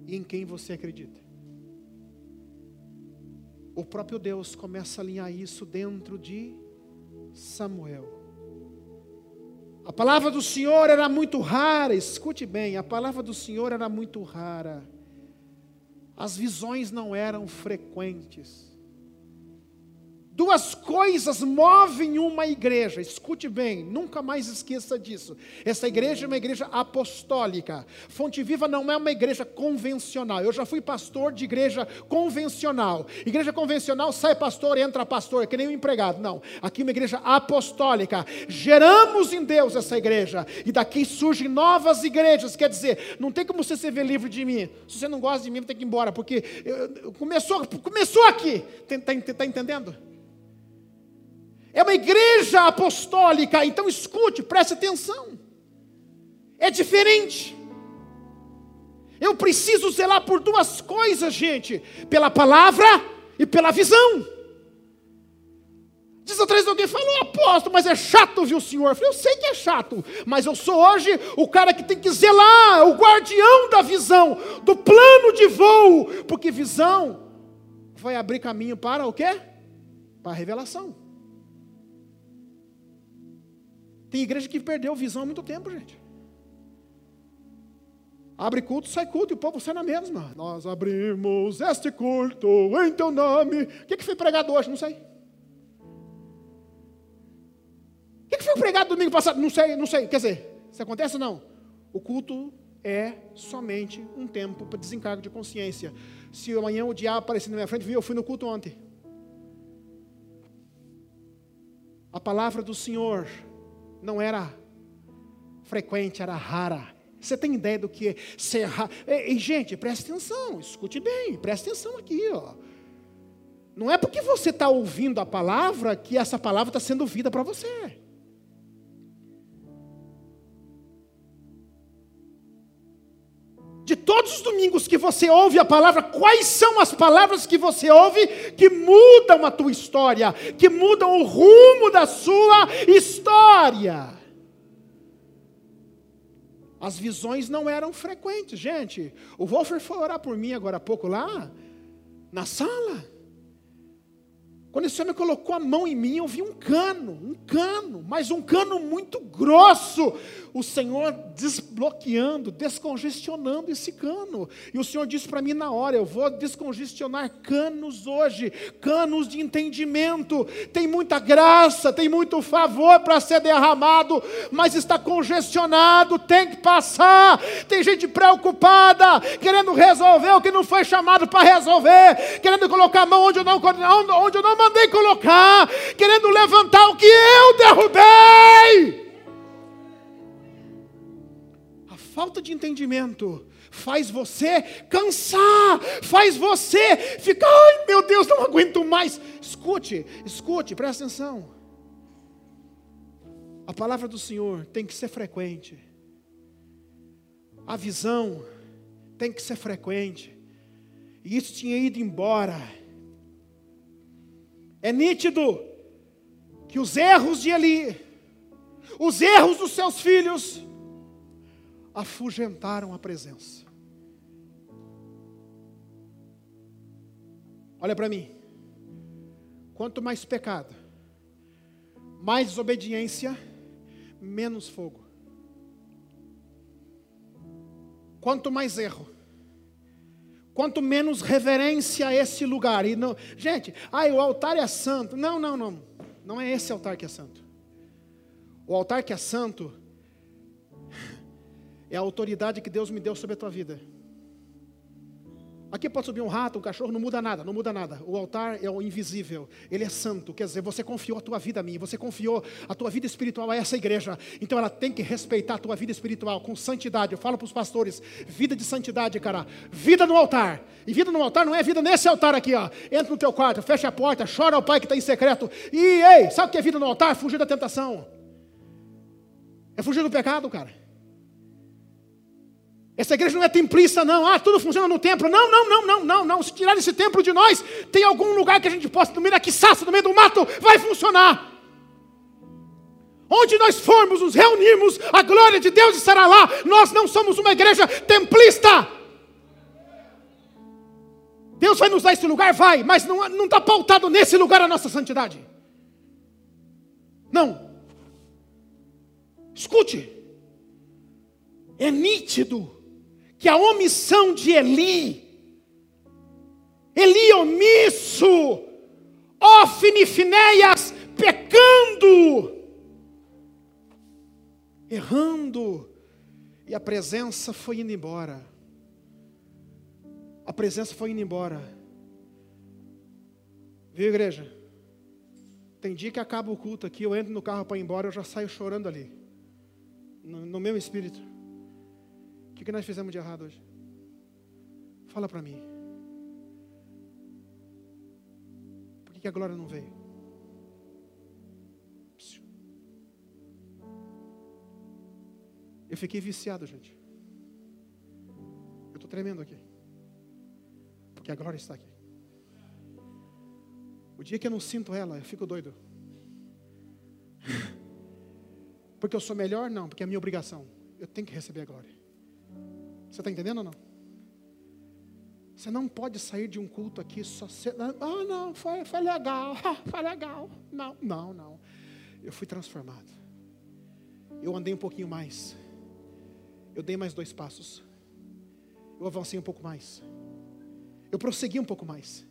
e em quem você acredita o próprio Deus começa a alinhar isso dentro de Samuel. A palavra do Senhor era muito rara, escute bem, a palavra do Senhor era muito rara. As visões não eram frequentes. Duas coisas movem uma igreja, escute bem, nunca mais esqueça disso. Essa igreja é uma igreja apostólica. Fonte Viva não é uma igreja convencional. Eu já fui pastor de igreja convencional. Igreja convencional sai pastor, entra pastor, é que nem um empregado. Não, aqui é uma igreja apostólica. Geramos em Deus essa igreja, e daqui surgem novas igrejas. Quer dizer, não tem como você ser livre de mim. Se você não gosta de mim, tem que ir embora, porque começou, começou aqui. Está tá entendendo? É uma igreja apostólica, então escute, preste atenção. É diferente. Eu preciso zelar por duas coisas, gente: pela palavra e pela visão. Diz atrás alguém falou, apóstolo, mas é chato, viu, senhor? Eu falei, eu sei que é chato, mas eu sou hoje o cara que tem que zelar, o guardião da visão, do plano de voo, porque visão vai abrir caminho para o quê? Para a revelação. Tem igreja que perdeu visão há muito tempo, gente. Abre culto, sai culto e o povo sai na mesma. Nós abrimos este culto em teu nome. O que, que foi pregado hoje? Não sei. O que, que foi pregado domingo passado? Não sei, não sei. Quer dizer, isso acontece ou não? O culto é somente um tempo para desencargo de consciência. Se amanhã o diabo aparecer na minha frente, viu, eu fui no culto ontem. A palavra do Senhor não era frequente, era rara. Você tem ideia do que é ser raro? E, gente, preste atenção, escute bem, preste atenção aqui. Ó. Não é porque você está ouvindo a palavra que essa palavra está sendo ouvida para você. Domingos que você ouve a palavra, quais são as palavras que você ouve que mudam a tua história, que mudam o rumo da sua história? As visões não eram frequentes, gente. O Wolfer foi orar por mim agora há pouco lá, na sala. Quando esse homem colocou a mão em mim, eu vi um cano, um cano, mas um cano muito grosso. O Senhor desbloqueando, descongestionando esse cano. E o Senhor disse para mim na hora: eu vou descongestionar canos hoje, canos de entendimento. Tem muita graça, tem muito favor para ser derramado, mas está congestionado, tem que passar. Tem gente preocupada, querendo resolver o que não foi chamado para resolver, querendo colocar a mão onde eu não, onde eu não mandei colocar, querendo levantar o que eu derrubei. Falta de entendimento faz você cansar, faz você ficar, ai meu Deus, não aguento mais. Escute, escute, presta atenção. A palavra do Senhor tem que ser frequente. A visão tem que ser frequente. E isso tinha ido embora. É nítido que os erros de Eli, os erros dos seus filhos, afugentaram a presença. Olha para mim. Quanto mais pecado, mais desobediência, menos fogo. Quanto mais erro, quanto menos reverência a esse lugar. E não, gente, ai, o altar é santo. Não, não, não. Não é esse altar que é santo. O altar que é santo é a autoridade que Deus me deu sobre a tua vida. Aqui pode subir um rato, um cachorro, não muda nada, não muda nada. O altar é o invisível, ele é santo. Quer dizer, você confiou a tua vida a mim, você confiou a tua vida espiritual a essa igreja. Então ela tem que respeitar a tua vida espiritual com santidade. Eu falo para os pastores: vida de santidade, cara. Vida no altar. E vida no altar não é vida nesse altar aqui, ó. Entra no teu quarto, fecha a porta, chora ao pai que está em secreto. E ei, sabe o que é vida no altar? Fugir da tentação. É fugir do pecado, cara. Essa igreja não é templista, não. Ah, tudo funciona no templo. Não, não, não, não, não, não. Se tirar esse templo de nós, tem algum lugar que a gente possa, no meio da no meio do mato, vai funcionar. Onde nós formos, nos reunirmos, a glória de Deus estará lá. Nós não somos uma igreja templista. Deus vai nos dar esse lugar? Vai, mas não está pautado nesse lugar a nossa santidade. Não. Escute. É nítido que a omissão de Eli, Eli omisso, Ofne Finéias pecando, errando, e a presença foi indo embora. A presença foi indo embora. Viu, igreja? Tem dia que acaba o culto aqui, eu entro no carro para ir embora, eu já saio chorando ali, no, no meu espírito. O que, que nós fizemos de errado hoje? Fala para mim. Por que, que a glória não veio? Eu fiquei viciado, gente. Eu estou tremendo aqui. Porque a glória está aqui. O dia que eu não sinto ela, eu fico doido. Porque eu sou melhor? Não, porque é minha obrigação. Eu tenho que receber a glória. Você está entendendo ou não? Você não pode sair de um culto aqui só ser. Ah, não, foi, foi legal, foi legal. Não, não, não. Eu fui transformado. Eu andei um pouquinho mais. Eu dei mais dois passos. Eu avancei um pouco mais. Eu prossegui um pouco mais.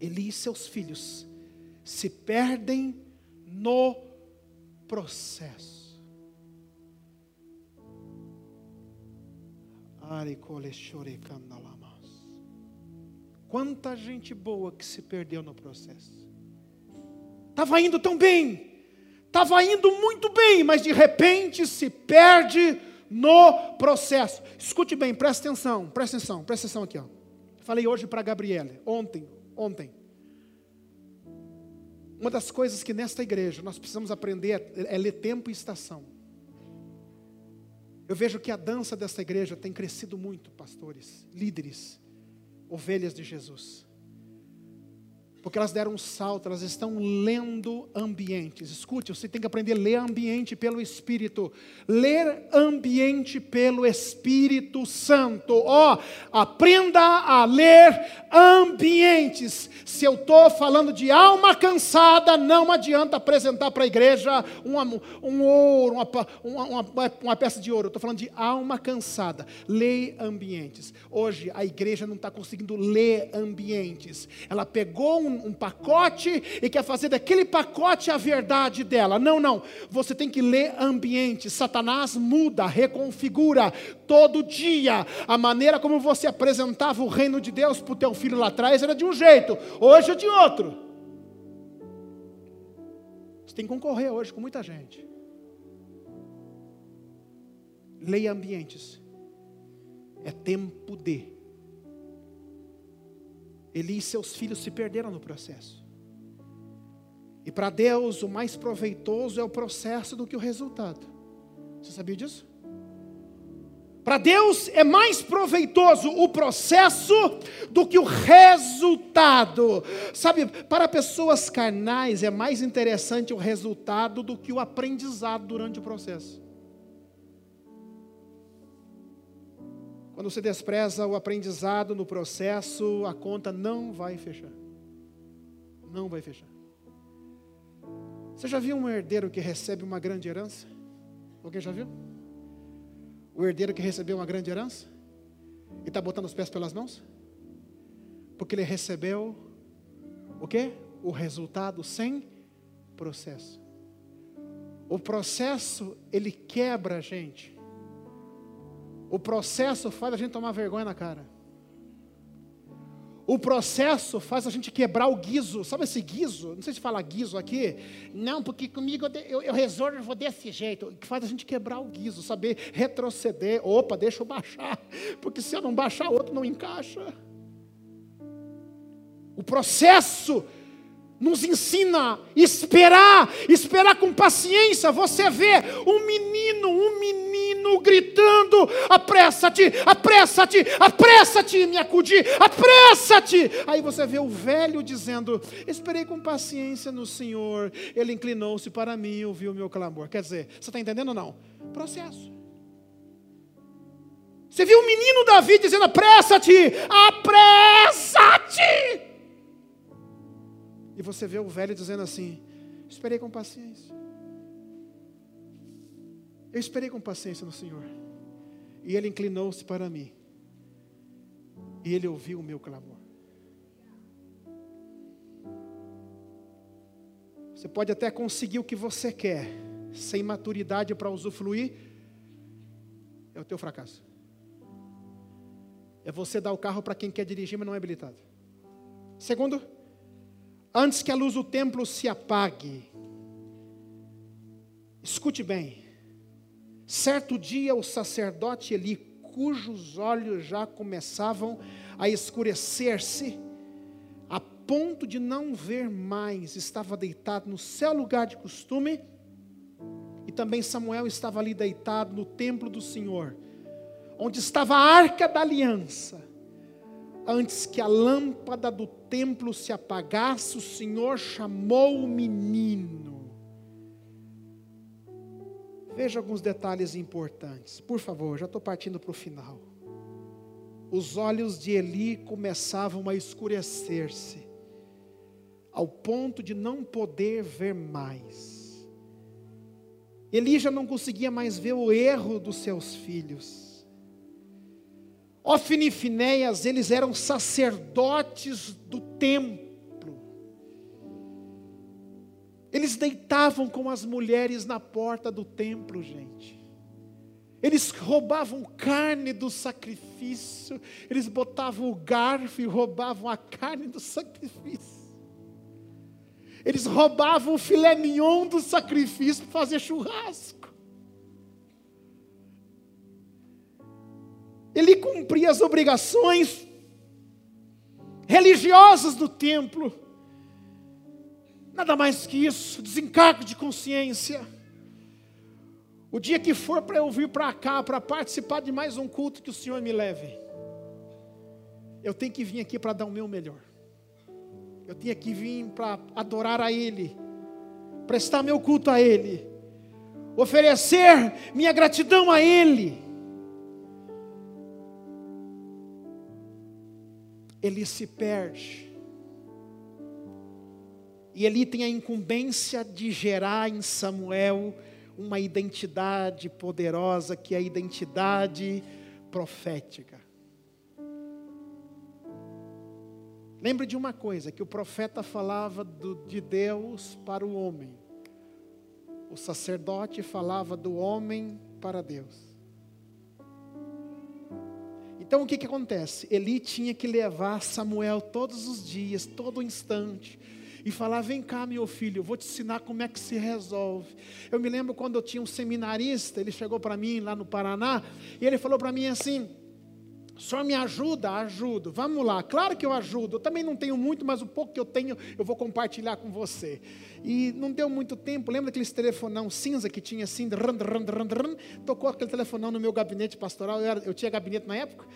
Eli e seus filhos se perdem no processo. Quanta gente boa que se perdeu no processo. Estava indo tão bem, estava indo muito bem, mas de repente se perde no processo. Escute bem, presta atenção, presta atenção, presta atenção aqui. Ó. Falei hoje para a Gabriele, ontem, ontem. Uma das coisas que nesta igreja nós precisamos aprender é, é ler tempo e estação. Eu vejo que a dança dessa igreja tem crescido muito, pastores, líderes, ovelhas de Jesus porque elas deram um salto, elas estão lendo ambientes. Escute, você tem que aprender a ler ambiente pelo Espírito. Ler ambiente pelo Espírito Santo. Ó, oh, aprenda a ler ambientes. Se eu estou falando de alma cansada, não adianta apresentar para a igreja uma, um ouro, uma, uma, uma peça de ouro. Estou falando de alma cansada. Leia ambientes. Hoje a igreja não está conseguindo ler ambientes. Ela pegou um um, pacote e quer fazer daquele pacote a verdade dela. Não, não. Você tem que ler ambiente. Satanás muda, reconfigura todo dia. A maneira como você apresentava o reino de Deus para o teu filho lá atrás era de um jeito, hoje é de outro. Você tem que concorrer hoje com muita gente. Leia ambientes. É tempo de Eli e seus filhos se perderam no processo. E para Deus, o mais proveitoso é o processo do que o resultado. Você sabia disso? Para Deus é mais proveitoso o processo do que o resultado. Sabe, para pessoas carnais é mais interessante o resultado do que o aprendizado durante o processo. Quando você despreza o aprendizado no processo, a conta não vai fechar. Não vai fechar. Você já viu um herdeiro que recebe uma grande herança? Alguém já viu? O herdeiro que recebeu uma grande herança e está botando os pés pelas mãos? Porque ele recebeu o quê? O resultado sem processo. O processo, ele quebra a gente. O processo faz a gente tomar vergonha na cara. O processo faz a gente quebrar o guiso. Sabe esse guiso? Não sei se fala guiso aqui. Não, porque comigo eu, eu resolvo desse jeito. Que faz a gente quebrar o guiso, saber retroceder. Opa, deixa eu baixar. Porque se eu não baixar, outro não encaixa. O processo nos ensina esperar, esperar com paciência. Você vê um menino, um menino gritando: apressa-te, apressa-te, apressa-te, me acudir, apressa-te. Aí você vê o velho dizendo: esperei com paciência no Senhor, ele inclinou-se para mim e ouviu o meu clamor. Quer dizer, você está entendendo ou não? Processo. Você viu o menino Davi dizendo: apressa-te, apressa-te. E você vê o velho dizendo assim: Esperei com paciência. Eu esperei com paciência no Senhor. E ele inclinou-se para mim. E ele ouviu o meu clamor. Você pode até conseguir o que você quer, sem maturidade para usufruir, é o teu fracasso. É você dar o carro para quem quer dirigir, mas não é habilitado. Segundo, antes que a luz do templo se apague. Escute bem. Certo dia o sacerdote Eli, cujos olhos já começavam a escurecer-se, a ponto de não ver mais, estava deitado no seu lugar de costume, e também Samuel estava ali deitado no templo do Senhor, onde estava a arca da aliança antes que a lâmpada do templo se apagasse, o Senhor chamou o menino. Veja alguns detalhes importantes, por favor, já estou partindo para o final. Os olhos de Eli começavam a escurecer-se, ao ponto de não poder ver mais. Eli já não conseguia mais ver o erro dos seus filhos. Ofni e Finéias, eles eram sacerdotes do templo. Eles deitavam com as mulheres na porta do templo, gente. Eles roubavam carne do sacrifício, eles botavam o garfo e roubavam a carne do sacrifício. Eles roubavam o filé mignon do sacrifício para fazer churrasco. Ele cumpria as obrigações religiosas do templo. Nada mais que isso, desencargo de consciência. O dia que for para eu vir para cá, para participar de mais um culto que o Senhor me leve, eu tenho que vir aqui para dar o meu melhor. Eu tenho que vir para adorar a Ele, prestar meu culto a Ele, oferecer minha gratidão a Ele. Ele se perde. E ele tem a incumbência de gerar em Samuel uma identidade poderosa, que é a identidade profética. Lembre de uma coisa: que o profeta falava do, de Deus para o homem, o sacerdote falava do homem para Deus. Então o que, que acontece? Eli tinha que levar Samuel todos os dias, todo instante, e falar: Vem cá, meu filho, eu vou te ensinar como é que se resolve. Eu me lembro quando eu tinha um seminarista, ele chegou para mim lá no Paraná, e ele falou para mim assim: senhor me ajuda? Ajudo. Vamos lá. Claro que eu ajudo. Eu também não tenho muito, mas o pouco que eu tenho eu vou compartilhar com você. E não deu muito tempo. Lembra aquele telefonão cinza que tinha assim? Rand, rand, rand, rand, tocou aquele telefonão no meu gabinete pastoral. Eu, era, eu tinha gabinete na época.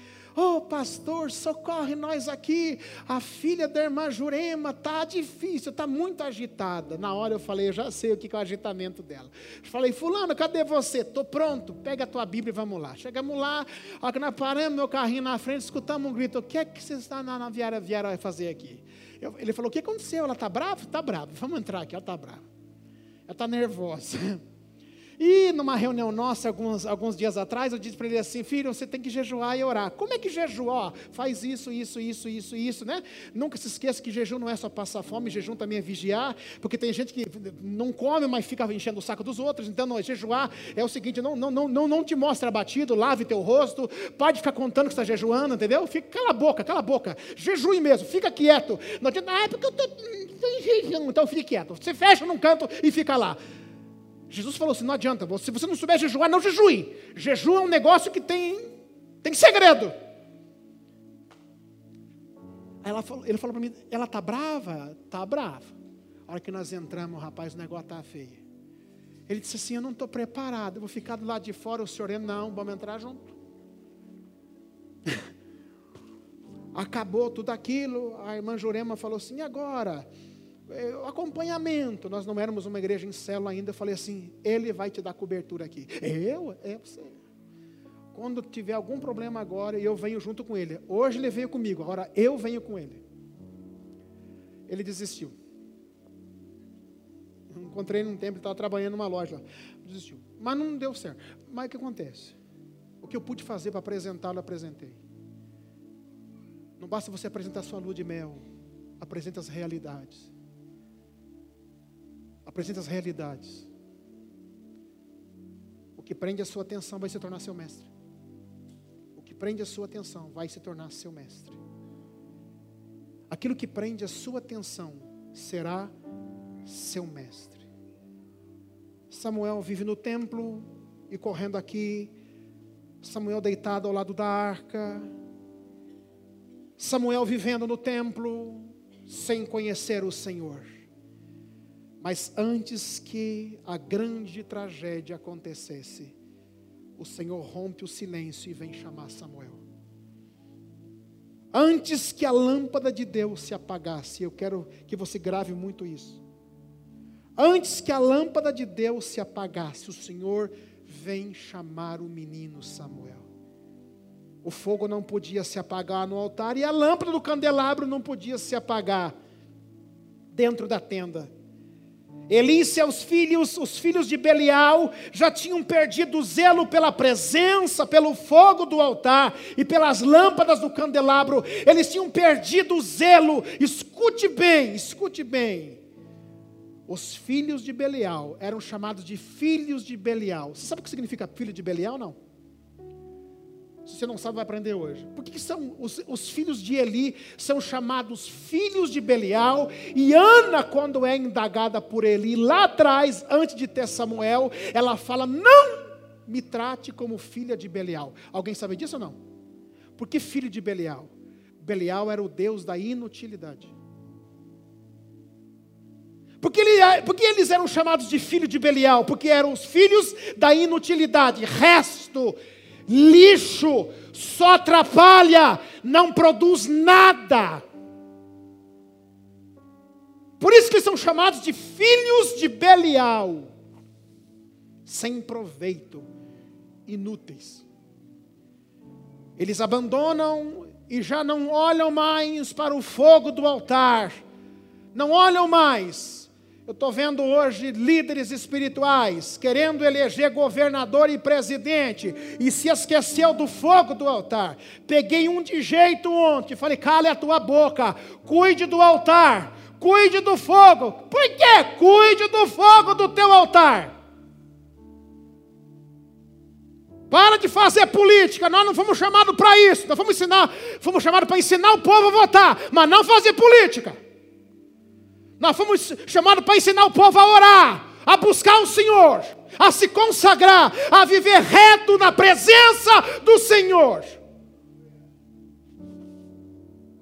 Oh, pastor, socorre nós aqui. A filha da irmã Jurema está difícil, está muito agitada. Na hora eu falei, eu já sei o que é o agitamento dela. falei, Fulano, cadê você? Estou pronto, pega a tua Bíblia e vamos lá. Chegamos lá, ó, que nós paramos meu carrinho na frente, escutamos um grito: O que é que você está na, na viária, viária fazer aqui? Eu, ele falou: O que aconteceu? Ela está brava? Está brava. Vamos entrar aqui, ela está brava. Ela está nervosa. E numa reunião nossa, alguns, alguns dias atrás, eu disse para ele assim: Filho, você tem que jejuar e orar. Como é que jejua? faz isso, isso, isso, isso, isso, né? Nunca se esqueça que jejum não é só passar fome, jejum também é vigiar, porque tem gente que não come, mas fica enchendo o saco dos outros. Então, não, jejuar é o seguinte: não, não, não, não, não te mostre abatido, lave teu rosto, pode ficar contando que está jejuando, entendeu? Fica, cala a boca, cala a boca, jejue mesmo, fica quieto. Não adianta, ah, é porque eu estou em jejum, então fique quieto. Você fecha num canto e fica lá. Jesus falou assim: não adianta, se você não souber jejuar, não jejue. Jejum é um negócio que tem, tem segredo. Aí ela falou, ele falou para mim: ela está brava? Está brava. A hora que nós entramos, rapaz, o negócio está feio. Ele disse assim: Eu não estou preparado, eu vou ficar do lado de fora. O senhor, não, vamos entrar junto. Acabou tudo aquilo. A irmã Jurema falou assim: E agora? É, acompanhamento. Nós não éramos uma igreja em célula ainda. Eu falei assim: Ele vai te dar cobertura aqui. Eu? É você. Quando tiver algum problema agora, eu venho junto com ele. Hoje ele veio comigo, agora eu venho com ele. Ele desistiu. Encontrei num tempo, ele estava trabalhando numa loja. Desistiu. Mas não deu certo. Mas o que acontece? O que eu pude fazer para apresentá-lo, apresentei. Não basta você apresentar sua lua de mel, apresenta as realidades. Apresenta as realidades. O que prende a sua atenção vai se tornar seu mestre. O que prende a sua atenção vai se tornar seu mestre. Aquilo que prende a sua atenção será seu mestre. Samuel vive no templo e correndo aqui. Samuel deitado ao lado da arca. Samuel vivendo no templo sem conhecer o Senhor. Mas antes que a grande tragédia acontecesse, o Senhor rompe o silêncio e vem chamar Samuel. Antes que a lâmpada de Deus se apagasse, eu quero que você grave muito isso. Antes que a lâmpada de Deus se apagasse, o Senhor vem chamar o menino Samuel. O fogo não podia se apagar no altar e a lâmpada do candelabro não podia se apagar dentro da tenda. Eli e seus filhos, os filhos de Belial, já tinham perdido o zelo pela presença, pelo fogo do altar e pelas lâmpadas do candelabro. Eles tinham perdido o zelo. Escute bem, escute bem. Os filhos de Belial eram chamados de filhos de Belial. Você sabe o que significa filho de Belial? Não. Se você não sabe, vai aprender hoje. Por que, são os, os, filhos de Eli são chamados filhos de Belial? E Ana, quando é indagada por Eli, lá atrás, antes de ter Samuel, ela fala: Não me trate como filha de Belial. Alguém sabe disso ou não? Por que filho de Belial? Belial era o deus da inutilidade. Porque, ele, porque eles eram chamados de filho de Belial? Porque eram os filhos da inutilidade, resto, lixo, só atrapalha, não produz nada. Por isso que são chamados de filhos de Belial, sem proveito, inúteis. Eles abandonam e já não olham mais para o fogo do altar, não olham mais. Eu estou vendo hoje líderes espirituais querendo eleger governador e presidente e se esqueceu do fogo do altar. Peguei um de jeito ontem, falei: cale a tua boca, cuide do altar, cuide do fogo. Por quê? Cuide do fogo do teu altar. Para de fazer política, nós não fomos chamados para isso, nós fomos ensinar, fomos chamados para ensinar o povo a votar, mas não fazer política. Nós fomos chamados para ensinar o povo a orar, a buscar o Senhor, a se consagrar, a viver reto na presença do Senhor.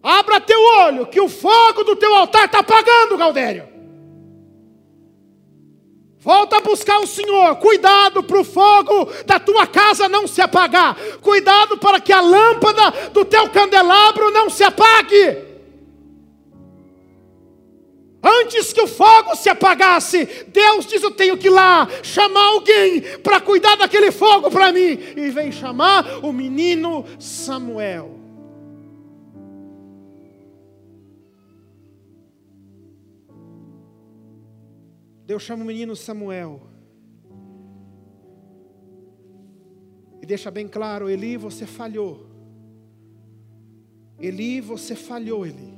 Abra teu olho, que o fogo do teu altar está apagando, Galdério. Volta a buscar o Senhor. Cuidado para o fogo da tua casa não se apagar. Cuidado para que a lâmpada do teu candelabro não se apague. Antes que o fogo se apagasse, Deus diz: Eu tenho que ir lá chamar alguém para cuidar daquele fogo para mim. E vem chamar o menino Samuel. Deus chama o menino Samuel. E deixa bem claro: Eli, você falhou. Eli, você falhou, Eli.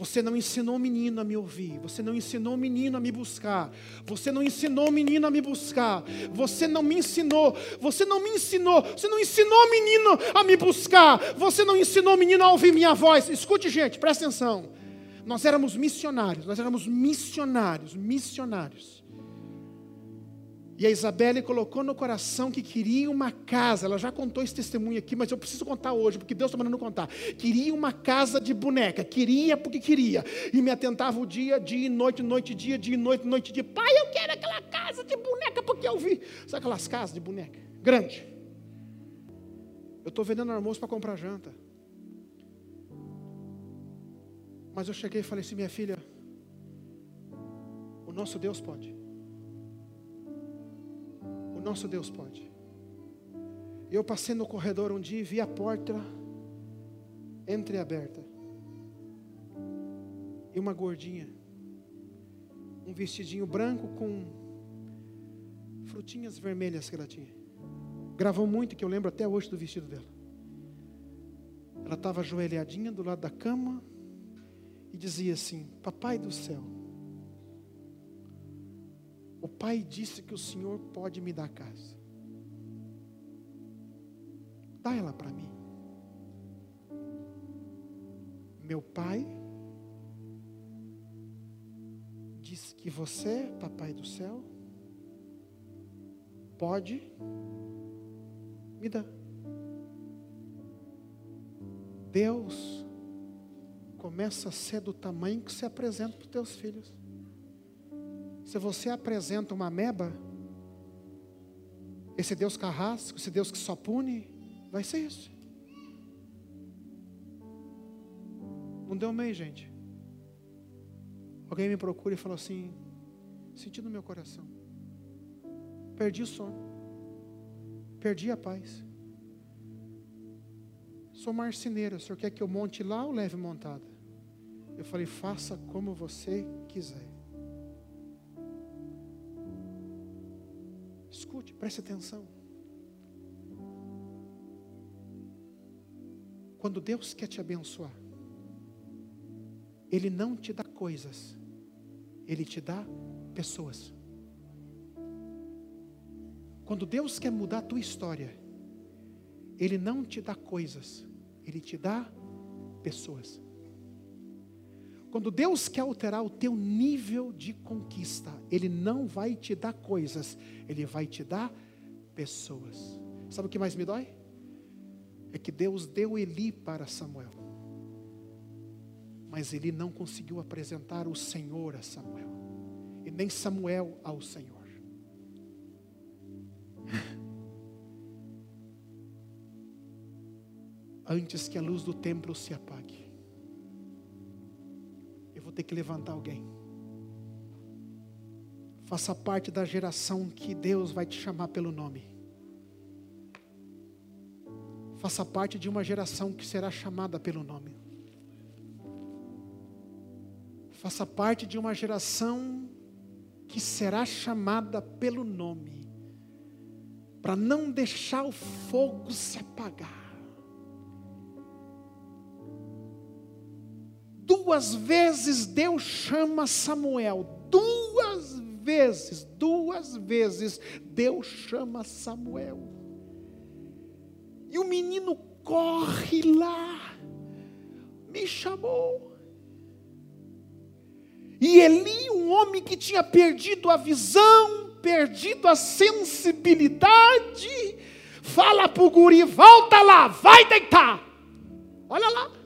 Você não ensinou o menino a me ouvir. Você não ensinou o menino a me buscar. Você não ensinou o menino a me buscar. Você não me ensinou. Você não me ensinou. Você não ensinou o menino a me buscar. Você não ensinou o menino a ouvir minha voz. Escute, gente, presta atenção. Nós éramos missionários, nós éramos missionários, missionários. E a Isabelle colocou no coração que queria uma casa. Ela já contou esse testemunho aqui, mas eu preciso contar hoje, porque Deus está mandando contar. Queria uma casa de boneca. Queria porque queria. E me atentava o dia, dia, noite, noite, dia, dia, noite, noite, dia. Pai, eu quero aquela casa de boneca, porque eu vi. Sabe aquelas casas de boneca? Grande. Eu estou vendendo almoço para comprar janta. Mas eu cheguei e falei assim: minha filha, o nosso Deus pode. O nosso Deus pode. Eu passei no corredor um dia e vi a porta entreaberta. E uma gordinha, um vestidinho branco com frutinhas vermelhas que ela tinha. Gravou muito, que eu lembro até hoje do vestido dela. Ela estava ajoelhadinha do lado da cama, e dizia assim: Papai do céu, o pai disse que o Senhor pode me dar casa. Dá ela para mim. Meu pai disse que você, papai do céu, pode me dar. Deus começa a ser do tamanho que você apresenta para os teus filhos. Se você apresenta uma meba, esse Deus carrasco, esse Deus que só pune, vai ser isso. Não deu meio, gente. Alguém me procura e falou assim: senti no meu coração, perdi o sono, perdi a paz. Sou marceneiro, o senhor quer que eu monte lá ou leve montada? Eu falei, faça como você quiser. Preste atenção. Quando Deus quer te abençoar, Ele não te dá coisas, Ele te dá pessoas. Quando Deus quer mudar a tua história, Ele não te dá coisas, Ele te dá pessoas. Quando Deus quer alterar o teu nível de conquista, Ele não vai te dar coisas, Ele vai te dar pessoas. Sabe o que mais me dói? É que Deus deu Eli para Samuel. Mas ele não conseguiu apresentar o Senhor a Samuel, e nem Samuel ao Senhor. Antes que a luz do templo se apague, ter que levantar alguém. Faça parte da geração que Deus vai te chamar pelo nome. Faça parte de uma geração que será chamada pelo nome. Faça parte de uma geração que será chamada pelo nome, para não deixar o fogo se apagar. Duas vezes Deus chama Samuel, duas vezes, duas vezes Deus chama Samuel. E o menino corre lá, me chamou. E Eli, um homem que tinha perdido a visão, perdido a sensibilidade, fala para o guri: volta lá, vai deitar. Olha lá.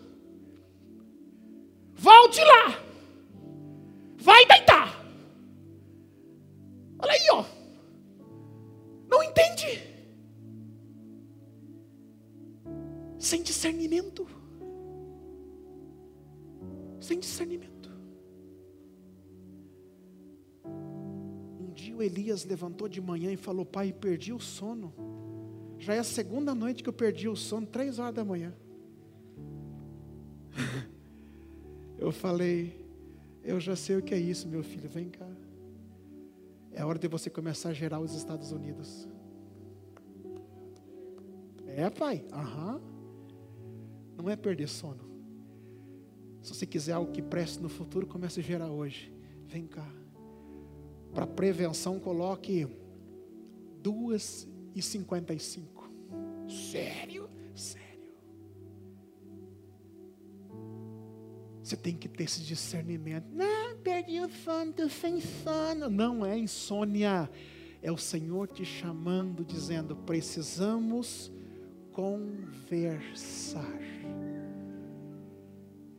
Volte lá. Vai deitar. Olha aí, ó. Não entende. sem discernimento. Sem discernimento. Um dia o Elias levantou de manhã e falou: Pai, perdi o sono. Já é a segunda noite que eu perdi o sono, três horas da manhã. Eu falei: Eu já sei o que é isso, meu filho, vem cá. É hora de você começar a gerar os Estados Unidos. É, pai? Aham. Não é perder sono. Se você quiser algo que preste no futuro, comece a gerar hoje. Vem cá. Para prevenção, coloque duas e cinquenta e cinco. Sério? Você tem que ter esse discernimento. Não, perdi o sono, estou sem sono. Não é insônia. É o Senhor te chamando, dizendo: precisamos conversar.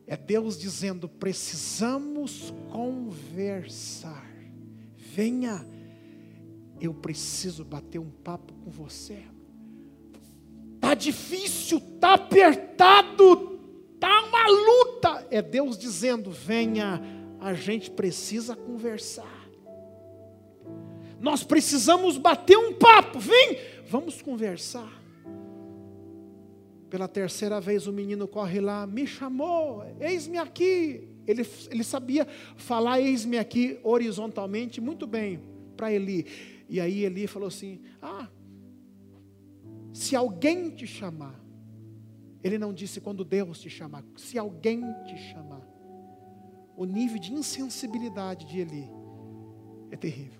É Deus dizendo: precisamos conversar. Venha, eu preciso bater um papo com você. Tá difícil, tá apertado, uma luta. É Deus dizendo: venha, a gente precisa conversar. Nós precisamos bater um papo. Vem, vamos conversar. Pela terceira vez o menino corre lá, me chamou, eis-me aqui. Ele, ele sabia falar eis-me aqui horizontalmente muito bem para Eli. E aí Eli falou assim: Ah, se alguém te chamar, ele não disse quando Deus te chamar, se alguém te chamar. O nível de insensibilidade de Eli é terrível.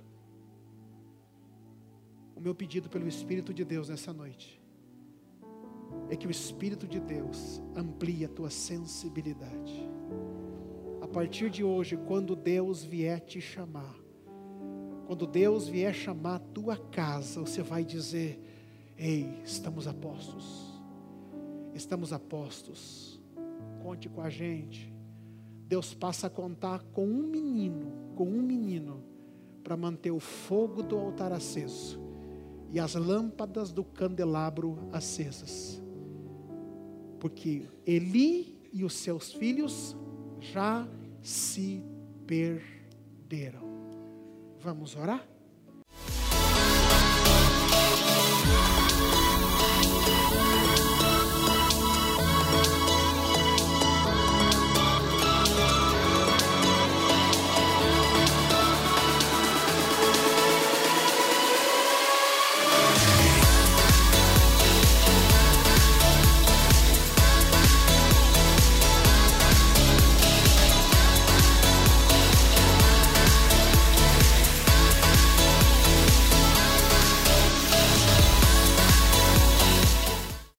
O meu pedido pelo Espírito de Deus nessa noite é que o Espírito de Deus amplie a tua sensibilidade. A partir de hoje, quando Deus vier te chamar, quando Deus vier chamar a tua casa, você vai dizer: Ei, estamos apostos, estamos apostos, conte com a gente. Deus passa a contar com um menino, com um menino, para manter o fogo do altar aceso e as lâmpadas do candelabro acesas porque Eli e os seus filhos já se perderam. Vamos orar?